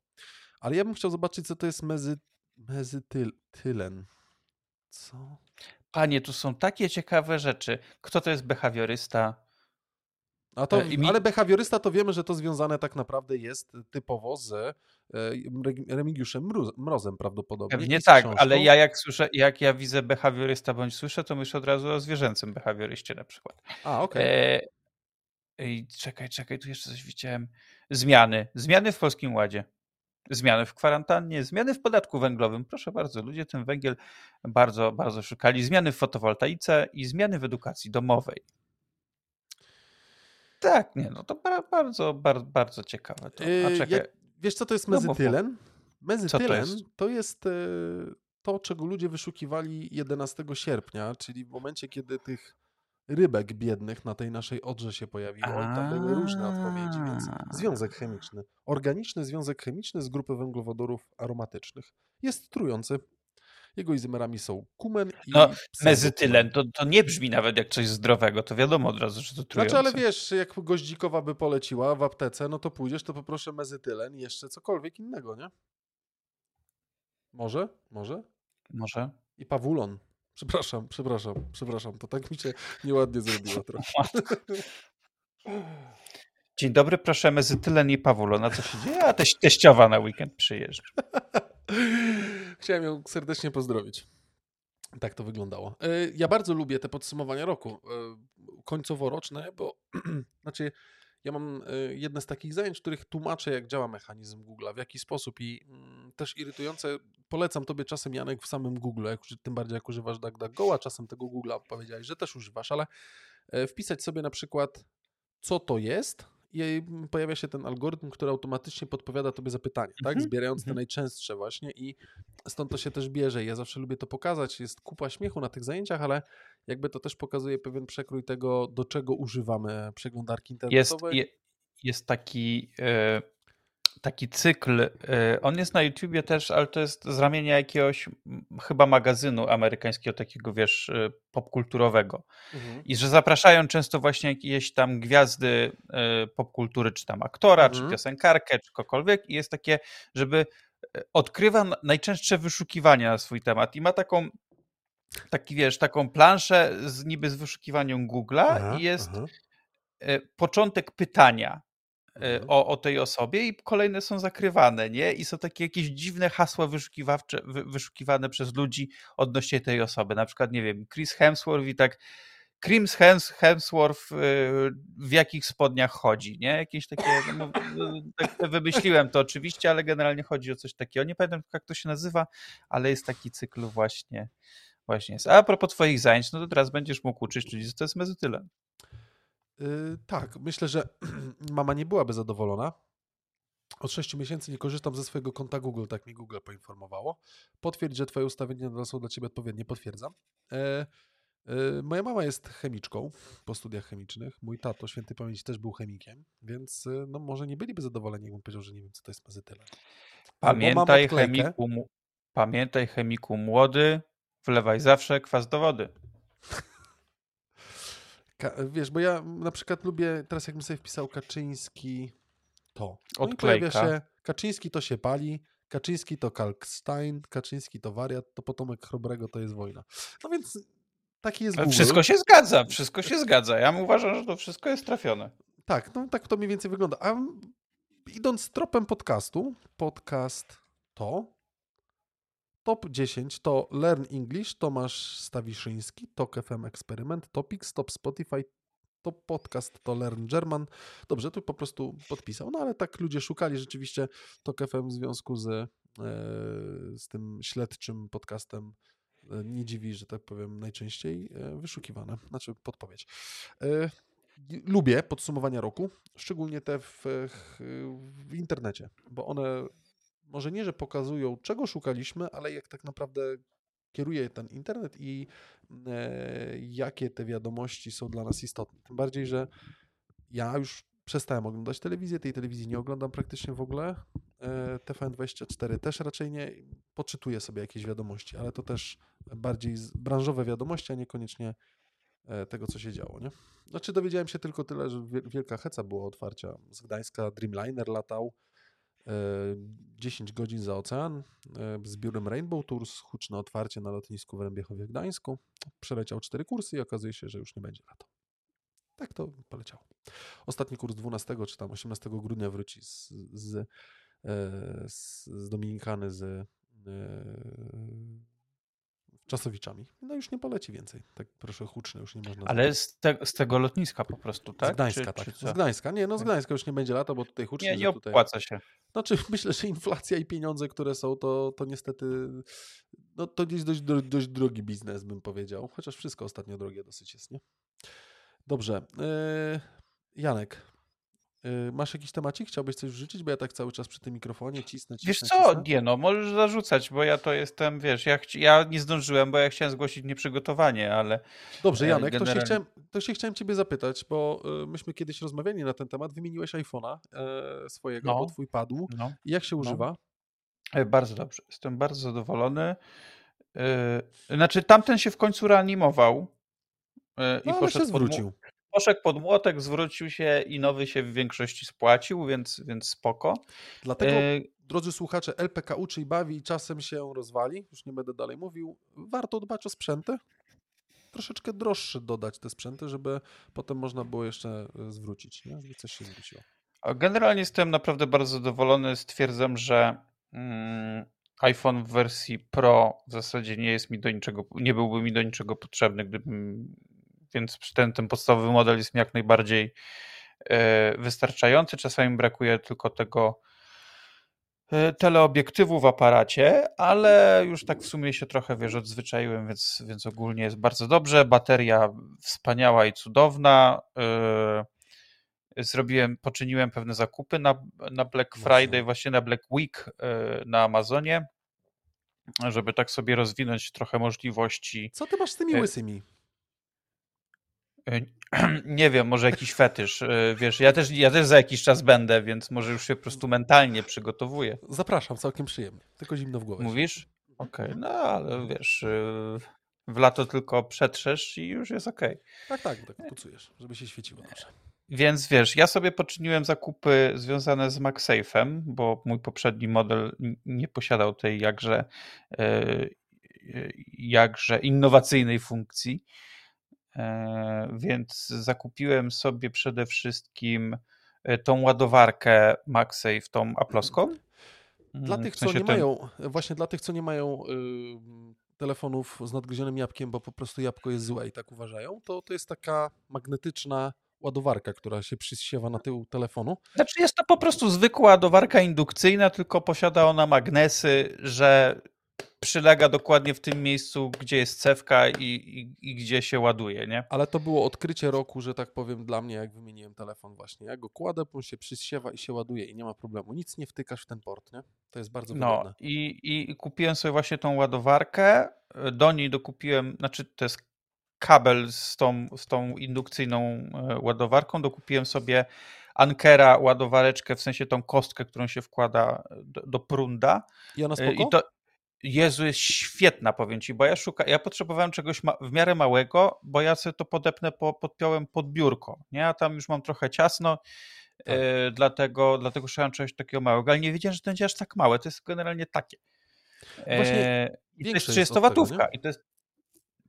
Speaker 1: Ale ja bym chciał zobaczyć, co to jest mezy, mezytylen. Co?
Speaker 2: Panie, tu są takie ciekawe rzeczy. Kto to jest behawiorysta?
Speaker 1: To, e. Ale behawiorysta to wiemy, że to związane tak naprawdę jest typowo z e, Remigiuszem Mrozem prawdopodobnie.
Speaker 2: Pewnie tak, ale ja jak słyszę, jak ja widzę behawiorysta bądź słyszę, to myślę od razu o zwierzęcym behawioryście na przykład.
Speaker 1: A, okej. Okay.
Speaker 2: E... Czekaj, czekaj, tu jeszcze coś widziałem. Zmiany. Zmiany w Polskim Ładzie. Zmiany w kwarantannie, zmiany w podatku węglowym. Proszę bardzo, ludzie ten węgiel bardzo, bardzo szukali. Zmiany w fotowoltaice i zmiany w edukacji domowej. Tak, nie, no to bardzo, bardzo, bardzo ciekawe. To. A
Speaker 1: yy, czekaj. Ja, wiesz, co to jest mezytylen? Mezytylen to jest, to jest to, czego ludzie wyszukiwali 11 sierpnia, czyli w momencie, kiedy tych rybek biednych na tej naszej odrze się pojawiło. I tam były różne odpowiedzi, więc związek chemiczny. Organiczny związek chemiczny z grupy węglowodorów aromatycznych. Jest trujący. Jego izomerami są kumen i
Speaker 2: No, mezytylen, to, to nie brzmi nawet jak coś zdrowego, to wiadomo od razu, że to trujące.
Speaker 1: Znaczy, ale wiesz, jak goździkowa by poleciła w aptece, no to pójdziesz, to poproszę mezytylen i jeszcze cokolwiek innego, nie? Może? Może?
Speaker 2: Może.
Speaker 1: I pawulon. Przepraszam, przepraszam, przepraszam. To tak mi się nieładnie zrobiło [LAUGHS] trochę. [LAUGHS]
Speaker 2: Dzień dobry, proszę mezytylen i pawulon. A co się dzieje? A teś, teściowa na weekend przyjeżdża. [LAUGHS]
Speaker 1: Chciałem ją serdecznie pozdrowić. Tak to wyglądało. E, ja bardzo lubię te podsumowania roku e, końcowo-roczne, bo [CLEARS THROAT] znaczy ja mam e, jedne z takich zajęć, w których tłumaczę, jak działa mechanizm Google, w jaki sposób i mm, też irytujące, polecam tobie czasem, Janek, w samym Google, jak, tym bardziej jak używasz DuckDuckGo, a czasem tego Google'a powiedziałeś, że też używasz, ale wpisać sobie na przykład, co to jest, i pojawia się ten algorytm, który automatycznie podpowiada tobie zapytanie, tak? Mhm, Zbierając te mhm. najczęstsze właśnie i stąd to się też bierze. Ja zawsze lubię to pokazać. Jest kupa śmiechu na tych zajęciach, ale jakby to też pokazuje pewien przekrój tego, do czego używamy przeglądarki internetowej.
Speaker 2: Jest, jest taki e, taki cykl. Y, on jest na YouTubie też, ale to jest z ramienia jakiegoś chyba magazynu amerykańskiego, takiego wiesz, y, popkulturowego. Mhm. I że zapraszają często właśnie jakieś tam gwiazdy y, popkultury, czy tam aktora, mhm. czy piosenkarkę, czy kogokolwiek. I jest takie, żeby odkrywa najczęstsze wyszukiwania na swój temat. I ma taką taki wiesz, taką planszę z niby z wyszukiwaniem Google'a i jest aha. początek pytania. O, o tej osobie i kolejne są zakrywane, nie? I są takie jakieś dziwne hasła wyszukiwawcze, wyszukiwane przez ludzi odnośnie tej osoby. Na przykład, nie wiem, Chris Hemsworth i tak Crims Hemsworth y, w jakich spodniach chodzi, nie? Jakieś takie, no, no, tak wymyśliłem to oczywiście, ale generalnie chodzi o coś takiego. Nie pamiętam jak to się nazywa, ale jest taki cykl właśnie, właśnie jest. A, propos twoich zajęć, no to teraz będziesz mógł uczyć ludzi, to jest mezotylem.
Speaker 1: Yy, tak, myślę, że [CLEARS THROAT] mama nie byłaby zadowolona. Od 6 miesięcy nie korzystam ze swojego konta Google, tak mi Google poinformowało. Potwierdź, że twoje ustawienia są dla ciebie odpowiednie, potwierdzam. Yy, Y, moja mama jest chemiczką po studiach chemicznych. Mój tato, święty pamięci, też był chemikiem, więc y, no, może nie byliby zadowoleni, jakbym powiedział, że nie wiem, co to jest mezytylen.
Speaker 2: Pamiętaj chemiku, pamiętaj chemiku młody, wlewaj zawsze kwas do wody. [LAUGHS]
Speaker 1: Wiesz, bo ja na przykład lubię, teraz jakbym sobie wpisał Kaczyński, to.
Speaker 2: No Odklejka.
Speaker 1: Się, Kaczyński to się pali, Kaczyński to Kalkstein, Kaczyński to wariat, to potomek Chrobrego to jest wojna. No więc Taki jest Google.
Speaker 2: Wszystko się zgadza, wszystko się zgadza. Ja uważam, że to wszystko jest trafione.
Speaker 1: Tak, no tak to mniej więcej wygląda. A idąc tropem podcastu, podcast to Top 10 to Learn English, Tomasz Stawiszyński, Tok FM Eksperyment, Topics, Top Spotify, Top Podcast to Learn German. Dobrze, tu po prostu podpisał. No ale tak ludzie szukali rzeczywiście Tok FM w związku z, e, z tym śledczym podcastem E, nie dziwi, że tak powiem, najczęściej e, wyszukiwane, znaczy podpowiedź. Lubię podsumowania roku, szczególnie te w, w internecie, bo one może nie, że pokazują, czego szukaliśmy, ale jak tak naprawdę kieruje ten internet i e, jakie te wiadomości są dla nas istotne. Tym bardziej, że ja już przestałem oglądać telewizję, tej telewizji nie oglądam praktycznie w ogóle. E, TVN24 też raczej nie. Poczytuję sobie jakieś wiadomości, ale to też bardziej branżowe wiadomości, a niekoniecznie e, tego, co się działo. Nie? Znaczy dowiedziałem się tylko tyle, że wielka heca było otwarcia. Z Gdańska Dreamliner latał 10 e, godzin za ocean z biurem Rainbow Tours, huczne otwarcie na lotnisku w Rębiechowie Gdańsku. Przeleciał cztery kursy i okazuje się, że już nie będzie latał. Tak to poleciało. Ostatni kurs 12 czy tam 18 grudnia wróci z, z, e, z, Dominikany z e, Czasowiczami. No już nie poleci więcej. Tak proszę huczne już nie można.
Speaker 2: Ale z, te, z tego lotniska po prostu, tak?
Speaker 1: Z Gdańska, czy, tak. Czy z Gdańska. Nie, no z. Gdańska już nie będzie lata, bo tutaj hucznie.
Speaker 2: Nie, nie opłaca tutaj... się.
Speaker 1: Znaczy [LAUGHS] myślę, że inflacja i pieniądze, które są, to, to niestety no to jest dość, dość drogi biznes, bym powiedział. Chociaż wszystko ostatnio drogie dosyć jest, nie? Dobrze. Yy, Janek, masz jakiś temacik? Chciałbyś coś wrzucić? Bo ja tak cały czas przy tym mikrofonie cisnę, cisnę
Speaker 2: Wiesz co, cisnę. nie no, możesz zarzucać, bo ja to jestem, wiesz, ja, ja nie zdążyłem, bo ja chciałem zgłosić nieprzygotowanie, ale...
Speaker 1: Dobrze, e, Janek, generalnie... to, się chciałem, to się chciałem ciebie zapytać, bo y, myśmy kiedyś rozmawiali na ten temat, wymieniłeś iPhone'a e, swojego, no, bo twój padł. No, jak się no. używa?
Speaker 2: No. Bardzo dobrze, jestem bardzo zadowolony. Znaczy, tamten się w końcu reanimował,
Speaker 1: E, no, i poszedł zwrócił. Pod,
Speaker 2: poszedł pod młotek, zwrócił się i nowy się w większości spłacił, więc, więc spoko.
Speaker 1: Dlatego, e... drodzy słuchacze, LPK uczy i bawi i czasem się rozwali, już nie będę dalej mówił, warto dbać o sprzęty. Troszeczkę droższe dodać te sprzęty, żeby potem można było jeszcze e, zwrócić, nie? żeby coś się zwróciło.
Speaker 2: Generalnie jestem naprawdę bardzo zadowolony. Stwierdzam, że mm, iPhone w wersji Pro w zasadzie nie jest mi do niczego, nie byłby mi do niczego potrzebny, gdybym więc ten, ten podstawowy model jest mi jak najbardziej e, wystarczający. Czasami brakuje tylko tego e, teleobiektywu w aparacie, ale już tak w sumie się trochę, wiesz, odzwyczaiłem, więc, więc ogólnie jest bardzo dobrze. Bateria wspaniała i cudowna. E, zrobiłem, poczyniłem pewne zakupy na, na Black Friday, właśnie na Black Week na Amazonie, żeby tak sobie rozwinąć trochę możliwości.
Speaker 1: Co ty masz z tymi łysymi?
Speaker 2: E, [CLEARS THROAT] nie wiem, może jakiś fetysz. E, wiesz, ja też, ja też za jakiś czas będę, więc może już się po prostu mentalnie przygotowuję.
Speaker 1: Zapraszam, całkiem przyjemnie. Tylko zimno w głowie.
Speaker 2: Mówisz? Okej, okay, no ale wiesz, e, w lato tylko przetrzesz i już jest okej. Okay.
Speaker 1: Tak, tak, tak pucujesz, żeby się świeciło dobrze.
Speaker 2: Więc wiesz, ja sobie poczyniłem zakupy związane z MagSafe'em, bo mój poprzedni model nie posiadał tej jakże, jakże innowacyjnej funkcji. E, więc zakupiłem sobie przede wszystkim tą ładowarkę MagSafe, tą aploską.
Speaker 1: Dla mm, tych, w sensie co nie ten... mają, właśnie dla tych, co nie mają y, telefonów z nadgryzionym jabłkiem, bo po prostu jabłko jest złe i tak uważają, to to jest taka magnetyczna ładowarka, która się przysiewa na tył telefonu.
Speaker 2: Znaczy jest to po prostu zwykła ładowarka indukcyjna, tylko posiada ona magnesy, że przylega dokładnie w tym miejscu, gdzie jest cewka i, i, i, gdzie się ładuje, nie?
Speaker 1: Ale to było odkrycie roku, że tak powiem, dla mnie, jak wymieniłem telefon właśnie. Ja go kładę, on się przysiewa i się ładuje i nie ma problemu. Nic nie wtykasz w ten port, nie? To jest bardzo no, wygodne.
Speaker 2: No i, i kupiłem sobie właśnie tą ładowarkę. Do niej dokupiłem, znaczy to jest kabel z tą, z tą indukcyjną e, ładowarką. Dokupiłem sobie Ankera ładowareczkę, w sensie tą kostkę, którą się wkłada do, do prunda.
Speaker 1: I ona spoko?
Speaker 2: I to, Jezu, jest świetna, powiem ci, bo ja szuka, ja potrzebowałem czegoś ma, w miarę małego, bo ja sobie to podepnę, po, podpiąłem pod biurko, nie? A tam już mam trochę ciasno, tak. e, dlatego, dlatego szukałem czegoś takiego małego, ale nie wiedziałem, że to będzie aż tak małe, to jest generalnie takie.
Speaker 1: E,
Speaker 2: I to jest 30 watówka i to jest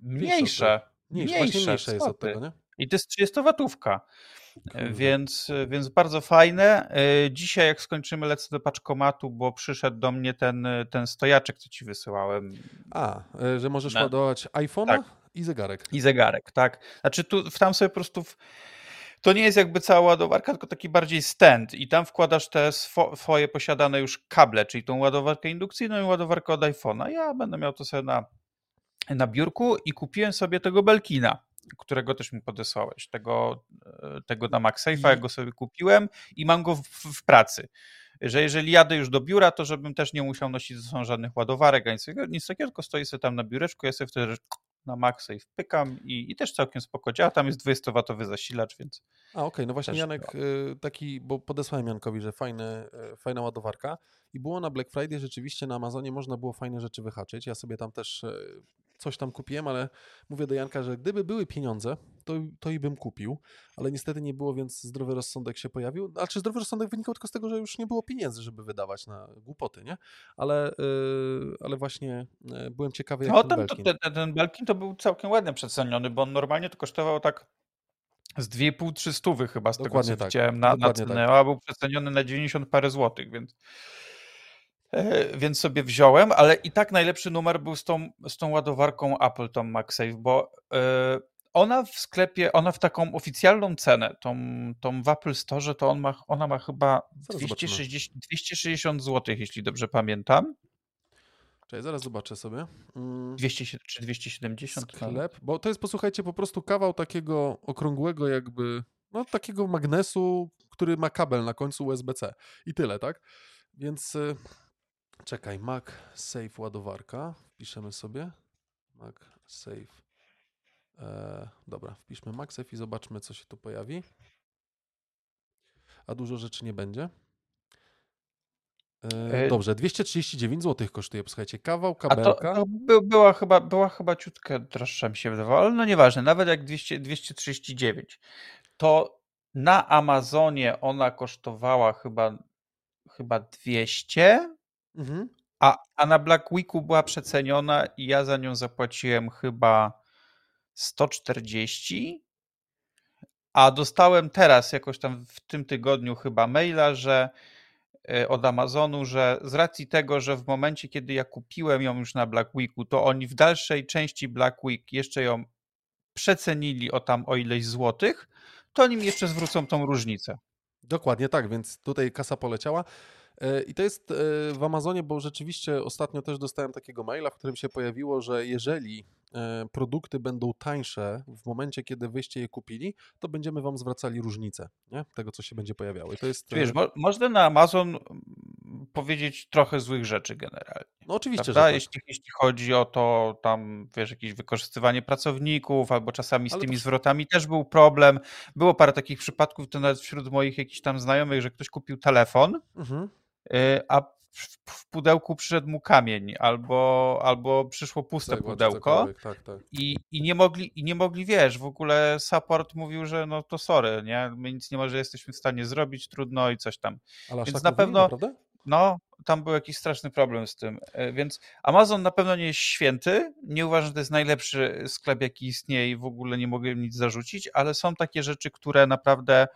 Speaker 2: mniejsze.
Speaker 1: Mniejsze, mniejsze, mniejsze jest od tego, nie?
Speaker 2: I to jest 30 watówka. Więc, więc bardzo fajne. E, dzisiaj, jak skończymy, lecę do paczkomatu, bo przyszedł do mnie ten, ten stojaczek, co ci wysyłałem.
Speaker 1: A, e, że możesz ładować iPhone'a tak. i zegarek.
Speaker 2: I zegarek, tak. Znaczy, tu tam sobie po prostu. W... To nie jest jakby cała ładowarka, tylko taki bardziej stand i tam wkładasz te swoje posiadane już kable, czyli tą ładowarkę indukcyjną i ładowarkę od iPhone'a. Ja będę miał to sobie na, na biurku i kupiłem sobie tego Belkina którego też mi podesłałeś, tego, e, tego na MagSafe'a, ja go sobie kupiłem i mam go w, w, pracy. Że jeżeli jadę już do biura, to żebym też nie musiał nosić ze sobą żadnych ładowarek, ani nic takiego, tylko stoję sobie tam na biureczku, ja sobie wtedy na MagSafe pykam i, i też całkiem spoko działa. Tam jest 20-watowy zasilacz, więc...
Speaker 1: A okej, okay. no właśnie Janek y, taki, bo podesłałem Jankowi, że fajne, y, fajna ładowarka i było na Black Friday rzeczywiście na Amazonie można było fajne rzeczy wyhaczyć. Ja sobie tam też coś tam kupiłem, ale mówię do Janka, że gdyby były pieniądze, to, to i bym kupił, ale niestety nie było, więc zdrowy rozsądek się pojawił. A czy zdrowy rozsądek wynikał tylko z tego, że już nie było pieniędzy, żeby wydawać na głupoty, nie? Ale, yy, ale właśnie yy, byłem ciekawy, jak
Speaker 2: no, ten, Belkin. To, ten, ten Belkin to był całkiem ładnie przeceniony, bo on normalnie to kosztował tak z 2,5-3 stówy chyba, z Dokładnie tego co tak. widziałem na, na cenę, tak. a był przeceniony na 90 parę złotych, więc więc sobie wziąłem, ale i tak najlepszy numer był z tą, z tą ładowarką Apple, tą MagSafe, bo e, ona w sklepie, ona w taką oficjalną cenę, tą, tą w Apple Store, to on ma, ona ma chyba 260, 260 zł, jeśli dobrze pamiętam.
Speaker 1: Czekaj, zaraz zobaczę sobie.
Speaker 2: Mm. 200 czy 270?
Speaker 1: Sklep, bo to jest, posłuchajcie, po prostu kawał takiego okrągłego jakby, no takiego magnesu, który ma kabel na końcu USB-C i tyle, tak? Więc y, Czekaj, Mac Safe ładowarka. Wpiszemy sobie. Mac Safe. E, dobra, wpiszmy Mac Safe i zobaczmy, co się tu pojawi. A dużo rzeczy nie będzie. E, e dobrze, 239 zł kosztuje, posłuchajcie, kawał kabelka. A to,
Speaker 2: to była, chyba, była chyba ciutkę droższa mi się wydawało, ale no nieważne, nawet jak 200, 239, to na Amazonie ona kosztowała chyba, chyba 200, Mhm. A, a na Black Weeku była przeceniona i ja za nią zapłaciłem chyba 140. A dostałem teraz, jakoś tam w tym tygodniu, chyba maila, że e, od Amazonu, że z racji tego, że w momencie, kiedy ja kupiłem ją już na Black Weeku, to oni w dalszej części Black Week jeszcze ją przecenili o tam o ileś złotych, to oni mi jeszcze zwrócą tą różnicę.
Speaker 1: Dokładnie tak, więc tutaj kasa poleciała. E, I to jest e, w Amazonie, bo rzeczywiście ostatnio też dostałem takiego maila, w którym się pojawiło, że jeżeli e, produkty będą tańsze w momencie, kiedy wyście je kupili, to będziemy wam zwracali różnicę nie? tego, co się będzie pojawiało. I to jest...
Speaker 2: Wiesz, mo można na Amazon mm, powiedzieć trochę złych rzeczy generalnie.
Speaker 1: No oczywiście, tak.
Speaker 2: jeśli, jeśli chodzi o to tam, wiesz, jakieś wykorzystywanie pracowników, albo czasami z Ale tymi to... zwrotami też był problem. Było parę takich przypadków, to nawet wśród moich jakichś tam znajomych, że ktoś kupił telefon, mhm a w pudełku przyszedł mu kamień, albo, albo przyszło puste pudełko tak, tak. I, i, nie mogli, i nie mogli, wiesz, w ogóle support mówił, że no to sorry, nie, my nic nie może jesteśmy w stanie zrobić, trudno i coś tam.
Speaker 1: Ale Więc tak na pewno, naprawdę?
Speaker 2: no, tam był jakiś straszny problem z tym. Y, więc Amazon na pewno nie jest święty, nie uważam, że to jest najlepszy sklep, jaki istnieje i w ogóle nie mogę nic zarzucić, ale są takie rzeczy, które naprawdę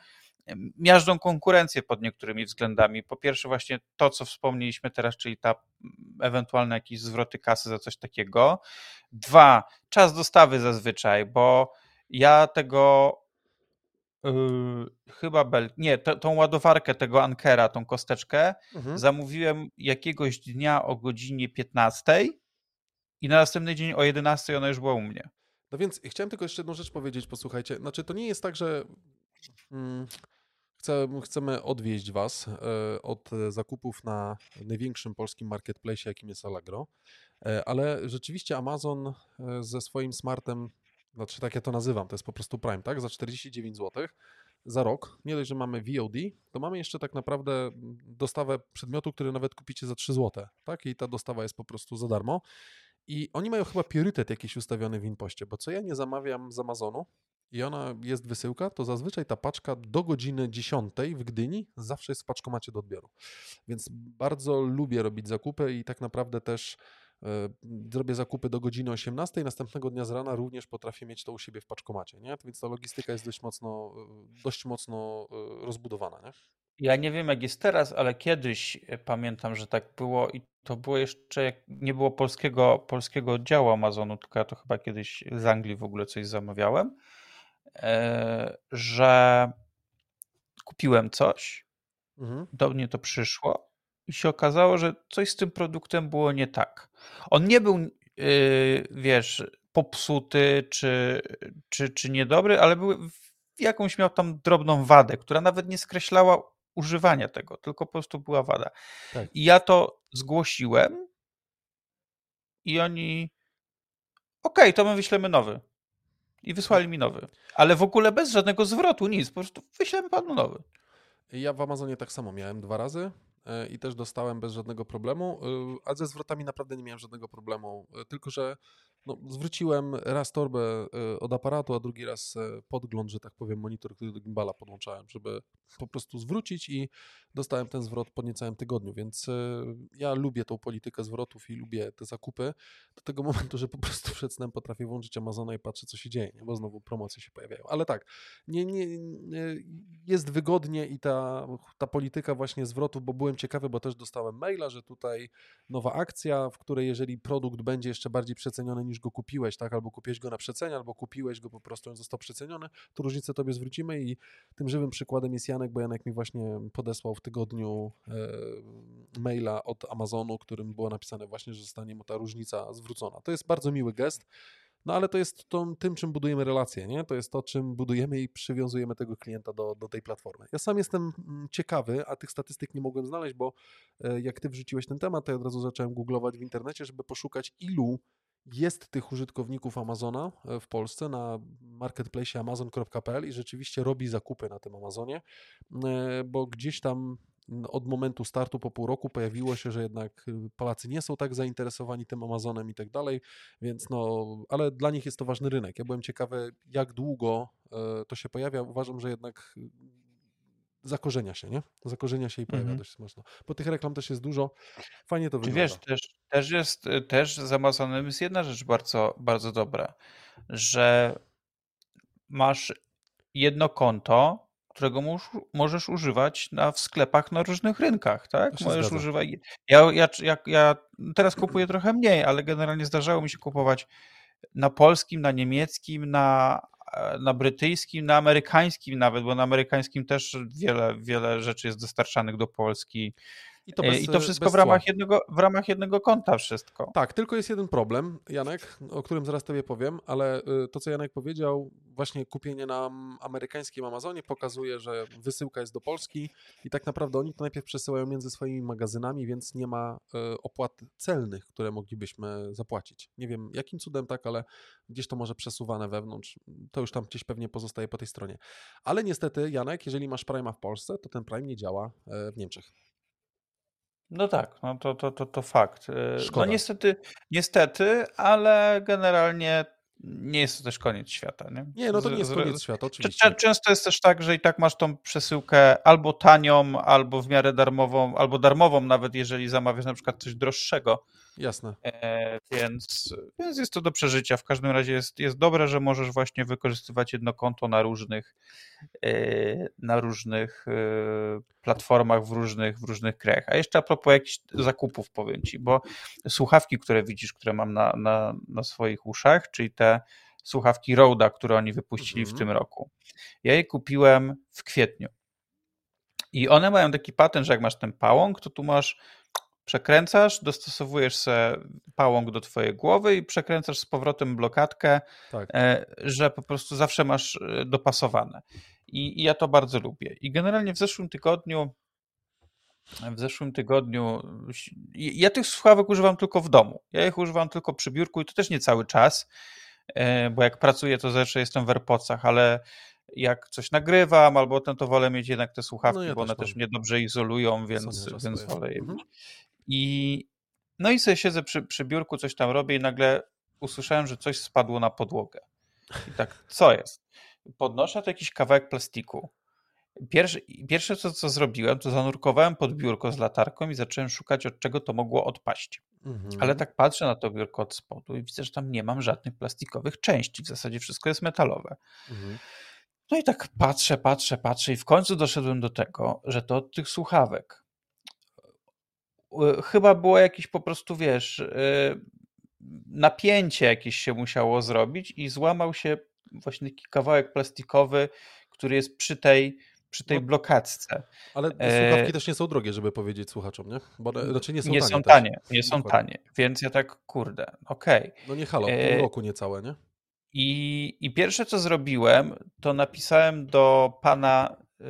Speaker 2: miażdżą konkurencję pod niektórymi względami. Po pierwsze właśnie to, co wspomnieliśmy teraz, czyli ta ewentualne jakieś zwroty kasy za coś takiego. Dwa, czas dostawy zazwyczaj, bo ja tego Yy, chyba Bel, nie, tą ładowarkę tego Ankera, tą kosteczkę, mhm. zamówiłem jakiegoś dnia o godzinie 15 i na następny dzień o 11 ona już była u mnie.
Speaker 1: No więc chciałem tylko jeszcze jedną rzecz powiedzieć, posłuchajcie. Znaczy, to nie jest tak, że hmm, chcę, chcemy odwieźć Was e, od zakupów na największym polskim marketplace, jakim jest Allegro, e, ale rzeczywiście Amazon e, ze swoim smartem znaczy tak ja to nazywam, to jest po prostu Prime, tak? Za 49 zł za rok. Nie dość, że mamy VOD, to mamy jeszcze tak naprawdę dostawę przedmiotu, który nawet kupicie za 3 zł, tak? I ta dostawa jest po prostu za darmo. I oni mają chyba priorytet jakiś ustawiony w impoście, bo co ja nie zamawiam z Amazonu i ona jest wysyłka, to zazwyczaj ta paczka do godziny 10 w Gdyni zawsze jest w paczkomacie do odbioru. Więc bardzo lubię robić zakupy i tak naprawdę też E, zrobię zakupy do godziny 18, następnego dnia z rana również potrafię mieć to u siebie w paczkomacie, nie? Więc ta logistyka jest dość mocno, e, dość mocno e, rozbudowana, nie?
Speaker 2: Ja nie wiem jak jest teraz, ale kiedyś pamiętam, że tak było i to było jeszcze, jak nie było polskiego, polskiego oddziału Amazonu, tylko ja to chyba kiedyś z Anglii w ogóle coś zamawiałem, że kupiłem coś, mhm. do mnie to przyszło i się okazało, że coś z tym produktem było nie tak. On nie był, yy, wiesz, popsuty czy, czy, czy niedobry, ale był, jakąś miał tam drobną wadę, która nawet nie skreślała używania tego, tylko po prostu była wada. Tak. I ja to zgłosiłem i oni okej, okay, to my wyślemy nowy. I wysłali mi nowy. Ale w ogóle bez żadnego zwrotu, nic. Po prostu wyślemy panu nowy.
Speaker 1: Ja w Amazonie tak samo miałem dwa razy. E, i też dostałem bez żadnego problemu, e, a ze zwrotami naprawdę nie miałem żadnego problemu, e, tylko że no, zwróciłem raz torbę od aparatu, a drugi raz podgląd, że tak powiem, monitor, który do gimbala podłączałem, żeby po prostu zwrócić i dostałem ten zwrot po niecałym tygodniu, więc ja lubię tą politykę zwrotów i lubię te zakupy do tego momentu, że po prostu przed snem potrafię włączyć Amazona i patrzę, co się dzieje, bo znowu promocje się pojawiają. Ale tak, nie, nie, jest wygodnie i ta, ta polityka właśnie zwrotów, bo byłem ciekawy, bo też dostałem maila, że tutaj nowa akcja, w której jeżeli produkt będzie jeszcze bardziej przeceniony niż go kupiłeś, tak, albo kupiłeś go na przecenie, albo kupiłeś go po prostu, on został przeceniony, to różnicę tobie zwrócimy i tym żywym przykładem jest Janek, bo Janek mi właśnie podesłał w tygodniu e, maila od Amazonu, którym było napisane właśnie, że zostanie mu ta różnica zwrócona. To jest bardzo miły gest. No ale to jest to, tym, czym budujemy relacje, nie? To jest to, czym budujemy i przywiązujemy tego klienta do, do tej platformy. Ja sam jestem mm, ciekawy, a tych statystyk nie mogłem znaleźć, bo e, jak ty wrzuciłeś ten temat, to ja od razu zacząłem googlować w internecie, żeby poszukać ilu jest tych użytkowników Amazona e, w Polsce na marketplace amazon.pl i rzeczywiście robi zakupy na tym Amazonie, e, bo gdzieś tam od momentu startu po pół roku pojawiło się, że jednak y, Polacy nie są tak zainteresowani tym Amazonem i tak dalej, więc no, ale dla nich jest to ważny rynek. Ja byłem ciekawy, jak długo e, to się pojawia. Uważam, że jednak zakorzenia się, nie? Zakorzenia się i pojawia mhm. dość mocno. Bo tych reklam też jest dużo. Fajnie to wygląda.
Speaker 2: Wiesz, też, też jest, y, też z Amazonem jest jedna rzecz bardzo, bardzo dobra, że masz jedno konto, którego możesz używać na, w sklepach na różnych rynkach, tak? Możesz używać. Ja, ja, ja, ja teraz kupuję trochę mniej, ale generalnie zdarzało mi się kupować na polskim, na niemieckim, na, na brytyjskim, na amerykańskim nawet, bo na amerykańskim też wiele, wiele rzeczy jest dostarczanych do Polski. I to, bez, I to wszystko w ramach, jednego, w ramach jednego konta wszystko.
Speaker 1: Tak, tylko jest jeden problem, Janek, o którym zaraz tobie powiem, ale y, to, co Janek powiedział, właśnie kupienie na amerykańskim Amazonie pokazuje, że wysyłka jest do Polski i tak naprawdę oni to najpierw przesyłają między swoimi magazynami, więc nie ma y, opłat celnych, które moglibyśmy zapłacić. Nie wiem jakim cudem tak, ale gdzieś to może przesuwane wewnątrz, to już tam gdzieś pewnie pozostaje po tej stronie. Ale niestety, Janek, jeżeli masz Prima w Polsce, to ten Prime nie działa e, w Niemczech.
Speaker 2: No tak, no to, to, to, to fakt. Y, no niestety, niestety, ale generalnie nie jest to też koniec świata. Nie,
Speaker 1: nie no to nie jest koniec świata, oczywiście.
Speaker 2: Często jest też tak, że i tak masz tą przesyłkę albo tanią, albo w miarę darmową, albo darmową nawet, jeżeli zamawiasz na przykład coś droższego,
Speaker 1: Jasne.
Speaker 2: E, więc, więc jest to do przeżycia. W każdym razie jest, jest dobre, że możesz właśnie wykorzystywać jedno konto na różnych e, na różnych e, platformach, w różnych, w różnych krajach. A jeszcze a propos jakichś zakupów powiem Ci, bo słuchawki, które widzisz, które mam na, na, na swoich uszach, czyli te słuchawki Roda, które oni wypuścili mhm. w tym roku. Ja je kupiłem w kwietniu. I one mają taki patent, że jak masz ten pałąk, to tu masz przekręcasz, dostosowujesz sobie pałąk do twojej głowy i przekręcasz z powrotem blokadkę, tak. E, że po prostu zawsze masz e, dopasowane. I, I, ja to bardzo lubię. I generalnie w zeszłym tygodniu w zeszłym tygodniu ja tych słuchawek używam tylko w domu. Ja ich używam tylko przy biurku i to też nie cały czas, e, bo jak pracuję to zawsze jestem w AirPodsach, ale jak coś nagrywam albo ten, to wolę mieć jednak te słuchawki, no ja bo one też mnie dobrze izolują, więc, więc wolę je mhm. mieć. I no i sobie siedzę przy, przy biurku, coś tam robię i nagle usłyszałem, że coś spadło na podłogę. I tak, co jest? Podnoszę to jakiś kawałek plastiku. Pierwsze, pierwsze co, co zrobiłem, to zanurkowałem pod biurko z latarką i zacząłem szukać, od czego to mogło odpaść. Mhm. Ale tak patrzę na to biurko od spodu i widzę, że tam nie mam żadnych plastikowych części. W zasadzie wszystko jest metalowe. Mhm. No i tak patrzę, patrzę, patrzę i w końcu doszedłem do tego, że to od tych słuchawek chyba było jakieś po prostu, wiesz, y, napięcie jakieś się musiało zrobić i złamał się właśnie taki kawałek plastikowy, który jest przy tej, przy tej no, blokadce.
Speaker 1: Ale e, słuchawki e... też nie są drogie, żeby powiedzieć słuchaczom, nie?
Speaker 2: Bo raczej znaczy nie są nie tanie. Są tanie nie są tanie, więc ja tak, kurde, okej. Okay.
Speaker 1: No nie halo, e, pół roku niecałe, nie?
Speaker 2: I, I pierwsze co zrobiłem, to napisałem do pana yy,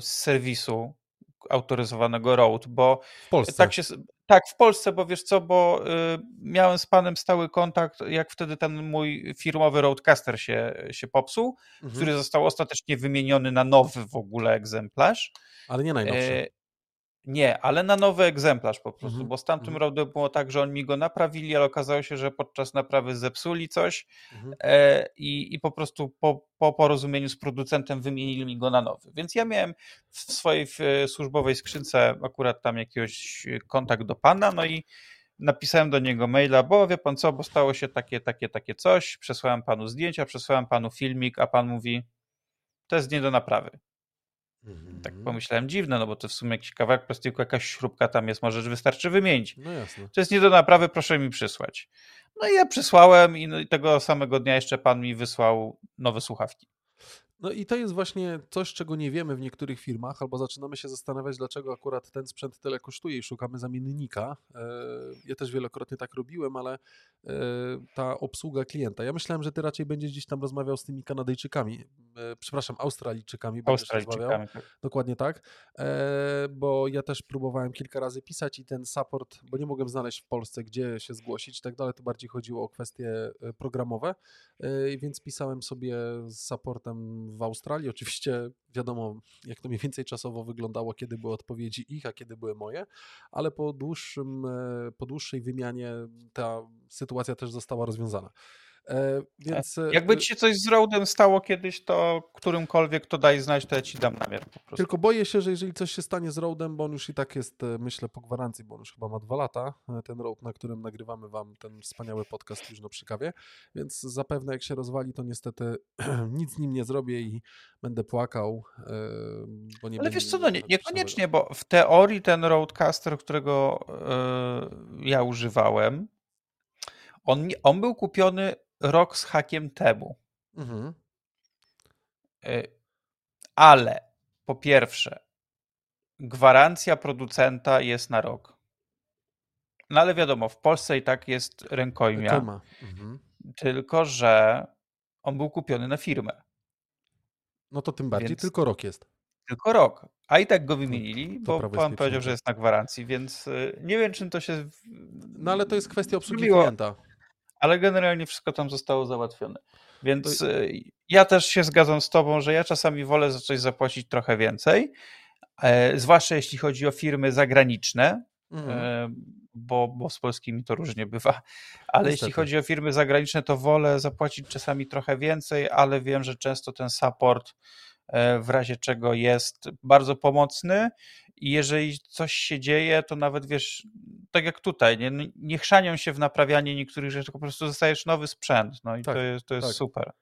Speaker 2: z serwisu autoryzowanego road, bo
Speaker 1: w Polsce.
Speaker 2: tak się tak, w Polsce, bo wiesz co, bo y, miałem z panem stały kontakt, jak wtedy ten mój firmowy Roadcaster się, się popsuł, mhm. który został ostatecznie wymieniony na nowy w ogóle egzemplarz.
Speaker 1: Ale nie najnowszy. E,
Speaker 2: nie, ale na nowy egzemplarz po prostu, mhm. bo z tamtym mhm. rodem było tak, że oni mi go naprawili, ale okazało się, że podczas naprawy zepsuli coś mhm. e, i, i po prostu po, po porozumieniu z producentem wymienili mi go na nowy. Więc ja miałem w swojej w służbowej skrzynce akurat tam jakiegoś kontakt do pana, no i napisałem do niego maila, bo wie pan co, bo stało się takie, takie, takie coś, przesłałem panu zdjęcia, przesłałem panu filmik, a pan mówi, to jest nie do naprawy. Tak mhm. pomyślałem, dziwne, no bo to w sumie jakiś kawałek plastiku, jakaś śrubka tam jest, może wystarczy wymienić.
Speaker 1: No jasne.
Speaker 2: To jest nie do naprawy, proszę mi przysłać. No i ja przysłałem i, no i tego samego dnia jeszcze pan mi wysłał nowe słuchawki.
Speaker 1: No i to jest właśnie coś, czego nie wiemy w niektórych firmach, albo zaczynamy się zastanawiać, dlaczego akurat ten sprzęt tyle kosztuje i szukamy zamiennika. E, ja też wielokrotnie tak robiłem, ale e, ta obsługa klienta. Ja myślałem, że ty raczej będziesz gdzieś tam rozmawiał z tymi Kanadyjczykami, e, przepraszam, Australijczykami.
Speaker 2: Australijczykami. Tak.
Speaker 1: Dokładnie tak, bo ja też próbowałem kilka razy pisać i ten support, bo nie mogłem znaleźć w Polsce, gdzie się zgłosić i tak dalej, to bardziej chodziło o kwestie programowe, więc pisałem sobie z supportem w Australii. Oczywiście wiadomo, jak to mniej więcej czasowo wyglądało, kiedy były odpowiedzi ich, a kiedy były moje, ale po, dłuższym, e, po dłuższej wymianie ta sytuacja też została rozwiązana. E, więc...
Speaker 2: E, jakby ci się coś z Roadem stało kiedyś, to którymkolwiek to daj znać, to ja ci dam namiar.
Speaker 1: Tylko boję się, że jeżeli coś się stanie z Roadem, bo on już i tak jest, e, myślę, po gwarancji, bo on już chyba ma dwa lata, ten Road, na którym nagrywamy wam ten wspaniały podcast już przy kawie, więc zapewne jak się rozwali, to niestety [CLEARS THROAT] nic z nim nie zrobię i będę płakał, bo nie
Speaker 2: Ale wiesz co, no nie, niekoniecznie, bo w teorii ten Roadcaster, którego yy, ja używałem, on, on był kupiony rok z hakiem temu. Mhm. Y, ale po pierwsze, gwarancja producenta jest na rok. No ale wiadomo, w Polsce i tak jest rękojmia. Mhm. Tylko, że on był kupiony na firmę.
Speaker 1: No to tym bardziej więc... tylko rok jest.
Speaker 2: Tylko rok. A i tak go wymienili, to, to bo pan powiedział, że jest na gwarancji, więc y, nie wiem, czym to się.
Speaker 1: No ale to jest kwestia obsługi klienta
Speaker 2: ale generalnie wszystko tam zostało załatwione. Więc to... E, ja też się zgadzam z Tobą, że ja czasami wolę za coś zapłacić trochę więcej, e, zwłaszcza jeśli chodzi o firmy zagraniczne, mhm. e, bo, bo z polskimi to różnie bywa, ale Niestety. jeśli chodzi o firmy zagraniczne, to wolę zapłacić czasami trochę więcej, ale wiem, że często ten support w razie czego jest bardzo pomocny i jeżeli coś się dzieje, to nawet wiesz, tak jak tutaj, nie, nie chrzanią się w naprawianie niektórych rzeczy, tylko po prostu dostajesz nowy sprzęt, no i tak, to jest, to jest tak. super.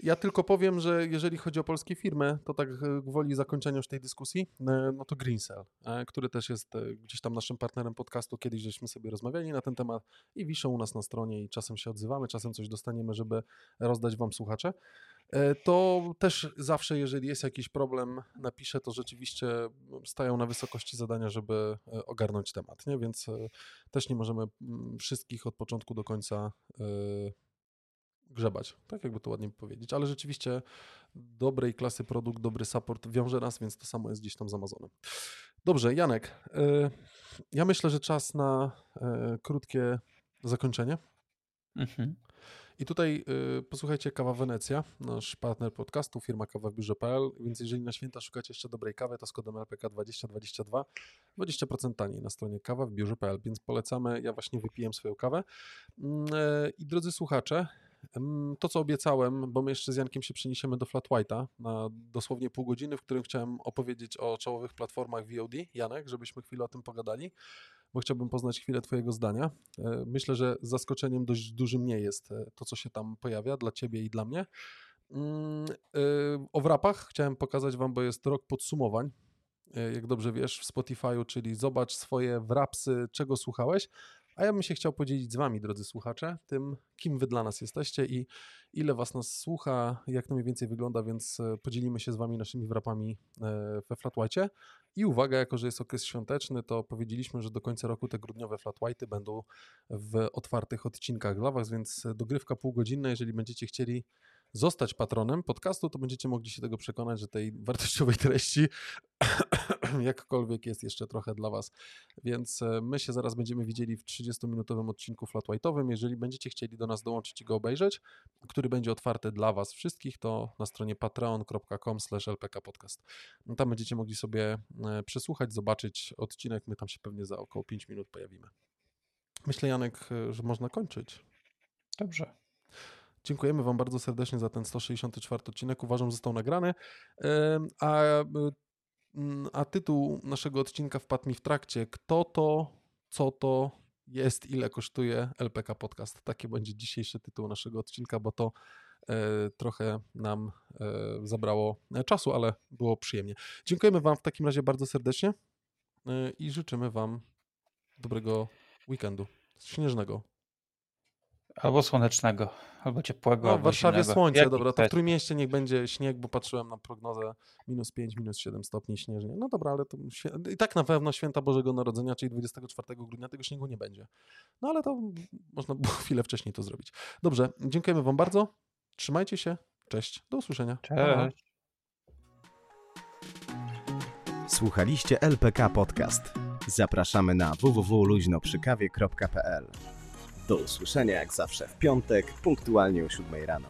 Speaker 1: Ja tylko powiem, że jeżeli chodzi o polskie firmy, to tak e, gwoli zakończenia już tej dyskusji, e, no to Greencell, e, który też jest gdzieś tam naszym partnerem podcastu, kiedyś żeśmy sobie rozmawiali na ten temat i wiszą u nas na stronie i czasem się odzywamy, czasem coś dostaniemy, żeby rozdać wam słuchacze. To też zawsze, jeżeli jest jakiś problem, napiszę, to rzeczywiście stają na wysokości zadania, żeby ogarnąć temat, nie? więc też nie możemy mm, wszystkich od początku do końca grzebać, tak jakby to ładnie powiedzieć, ale rzeczywiście dobrej klasy produkt, dobry support wiąże nas, więc to samo jest gdzieś tam z Amazonem. Dobrze, Janek, e, ja myślę, że czas na e, krótkie zakończenie. Mhm. I tutaj y, posłuchajcie, Kawa Wenecja, nasz partner podcastu, firma kawa w więc jeżeli na święta szukacie jeszcze dobrej kawy, to z kodem LPK 2022 20% taniej na stronie kawa w biurze.pl, więc polecamy, ja właśnie wypiłem swoją kawę. Y, I drodzy słuchacze, to, co obiecałem, bo my jeszcze z Jankiem się przeniesiemy do Flat White'a na dosłownie pół godziny, w którym chciałem opowiedzieć o czołowych platformach VOD. Janek, żebyśmy chwilę o tym pogadali, bo chciałbym poznać chwilę Twojego zdania. E, myślę, że zaskoczeniem dość dużym nie jest e, to, co się tam pojawia dla Ciebie i dla mnie. Mm, e, o wrapach chciałem pokazać Wam, bo jest rok podsumowań jak dobrze wiesz, w Spotify'u, czyli zobacz swoje wrapsy, czego słuchałeś, a ja bym się chciał podzielić z Wami, drodzy słuchacze, tym, kim Wy dla nas jesteście i ile Was nas słucha, jak to mniej więcej wygląda, więc podzielimy się z Wami naszymi wrapami we Flat White. I uwaga, jako że jest okres świąteczny, to powiedzieliśmy, że do końca roku te grudniowe Flat White będą w otwartych odcinkach dla Was, więc dogrywka półgodzinna, jeżeli będziecie chcieli zostać patronem podcastu, to będziecie mogli się tego przekonać, że tej wartościowej treści [COUGHS] jakkolwiek jest jeszcze trochę dla Was. Więc e, my się zaraz będziemy widzieli w 30-minutowym odcinku Flat White'owym. Jeżeli będziecie chcieli do nas dołączyć i go obejrzeć, który będzie otwarty dla Was wszystkich, to na stronie patreon.com lpkpodcast. No, tam będziecie mogli sobie e, przesłuchać, zobaczyć odcinek. My tam się pewnie za około 5 minut pojawimy. Myślę, Janek, e, że można kończyć.
Speaker 2: Dobrze.
Speaker 1: Dziękujemy Wam bardzo serdecznie za ten 164 odcinek. Uważam, że został nagrany. A, mm, a tytuł naszego odcinka wpadł mi w trakcie. Kto to, co to jest, ile kosztuje LPK Podcast? Taki będzie dzisiejszy tytuł naszego odcinka, bo to e, trochę nam e, zabrało czasu, ale było przyjemnie. Dziękujemy Wam w takim razie bardzo serdecznie e, i życzymy Wam dobrego weekendu śnieżnego.
Speaker 2: Albo słonecznego, albo ciepłego.
Speaker 1: No, w Warszawie zimnego. słońce, Jak dobra, to w Trójmieście niech będzie śnieg, bo patrzyłem na prognozę minus 5, minus 7 stopni śnieżnie. No dobra, ale to i tak na pewno święta Bożego Narodzenia, czyli 24 grudnia tego śniegu nie będzie. No ale to można było [LAUGHS] chwilę wcześniej to zrobić. Dobrze, dziękujemy Wam bardzo. Trzymajcie się. Cześć. Do usłyszenia.
Speaker 2: Cześć.
Speaker 3: Słuchaliście LPK Podcast. Zapraszamy na www.luźnoprzykawie.pl do usłyszenia jak zawsze w piątek, punktualnie o 7 rano.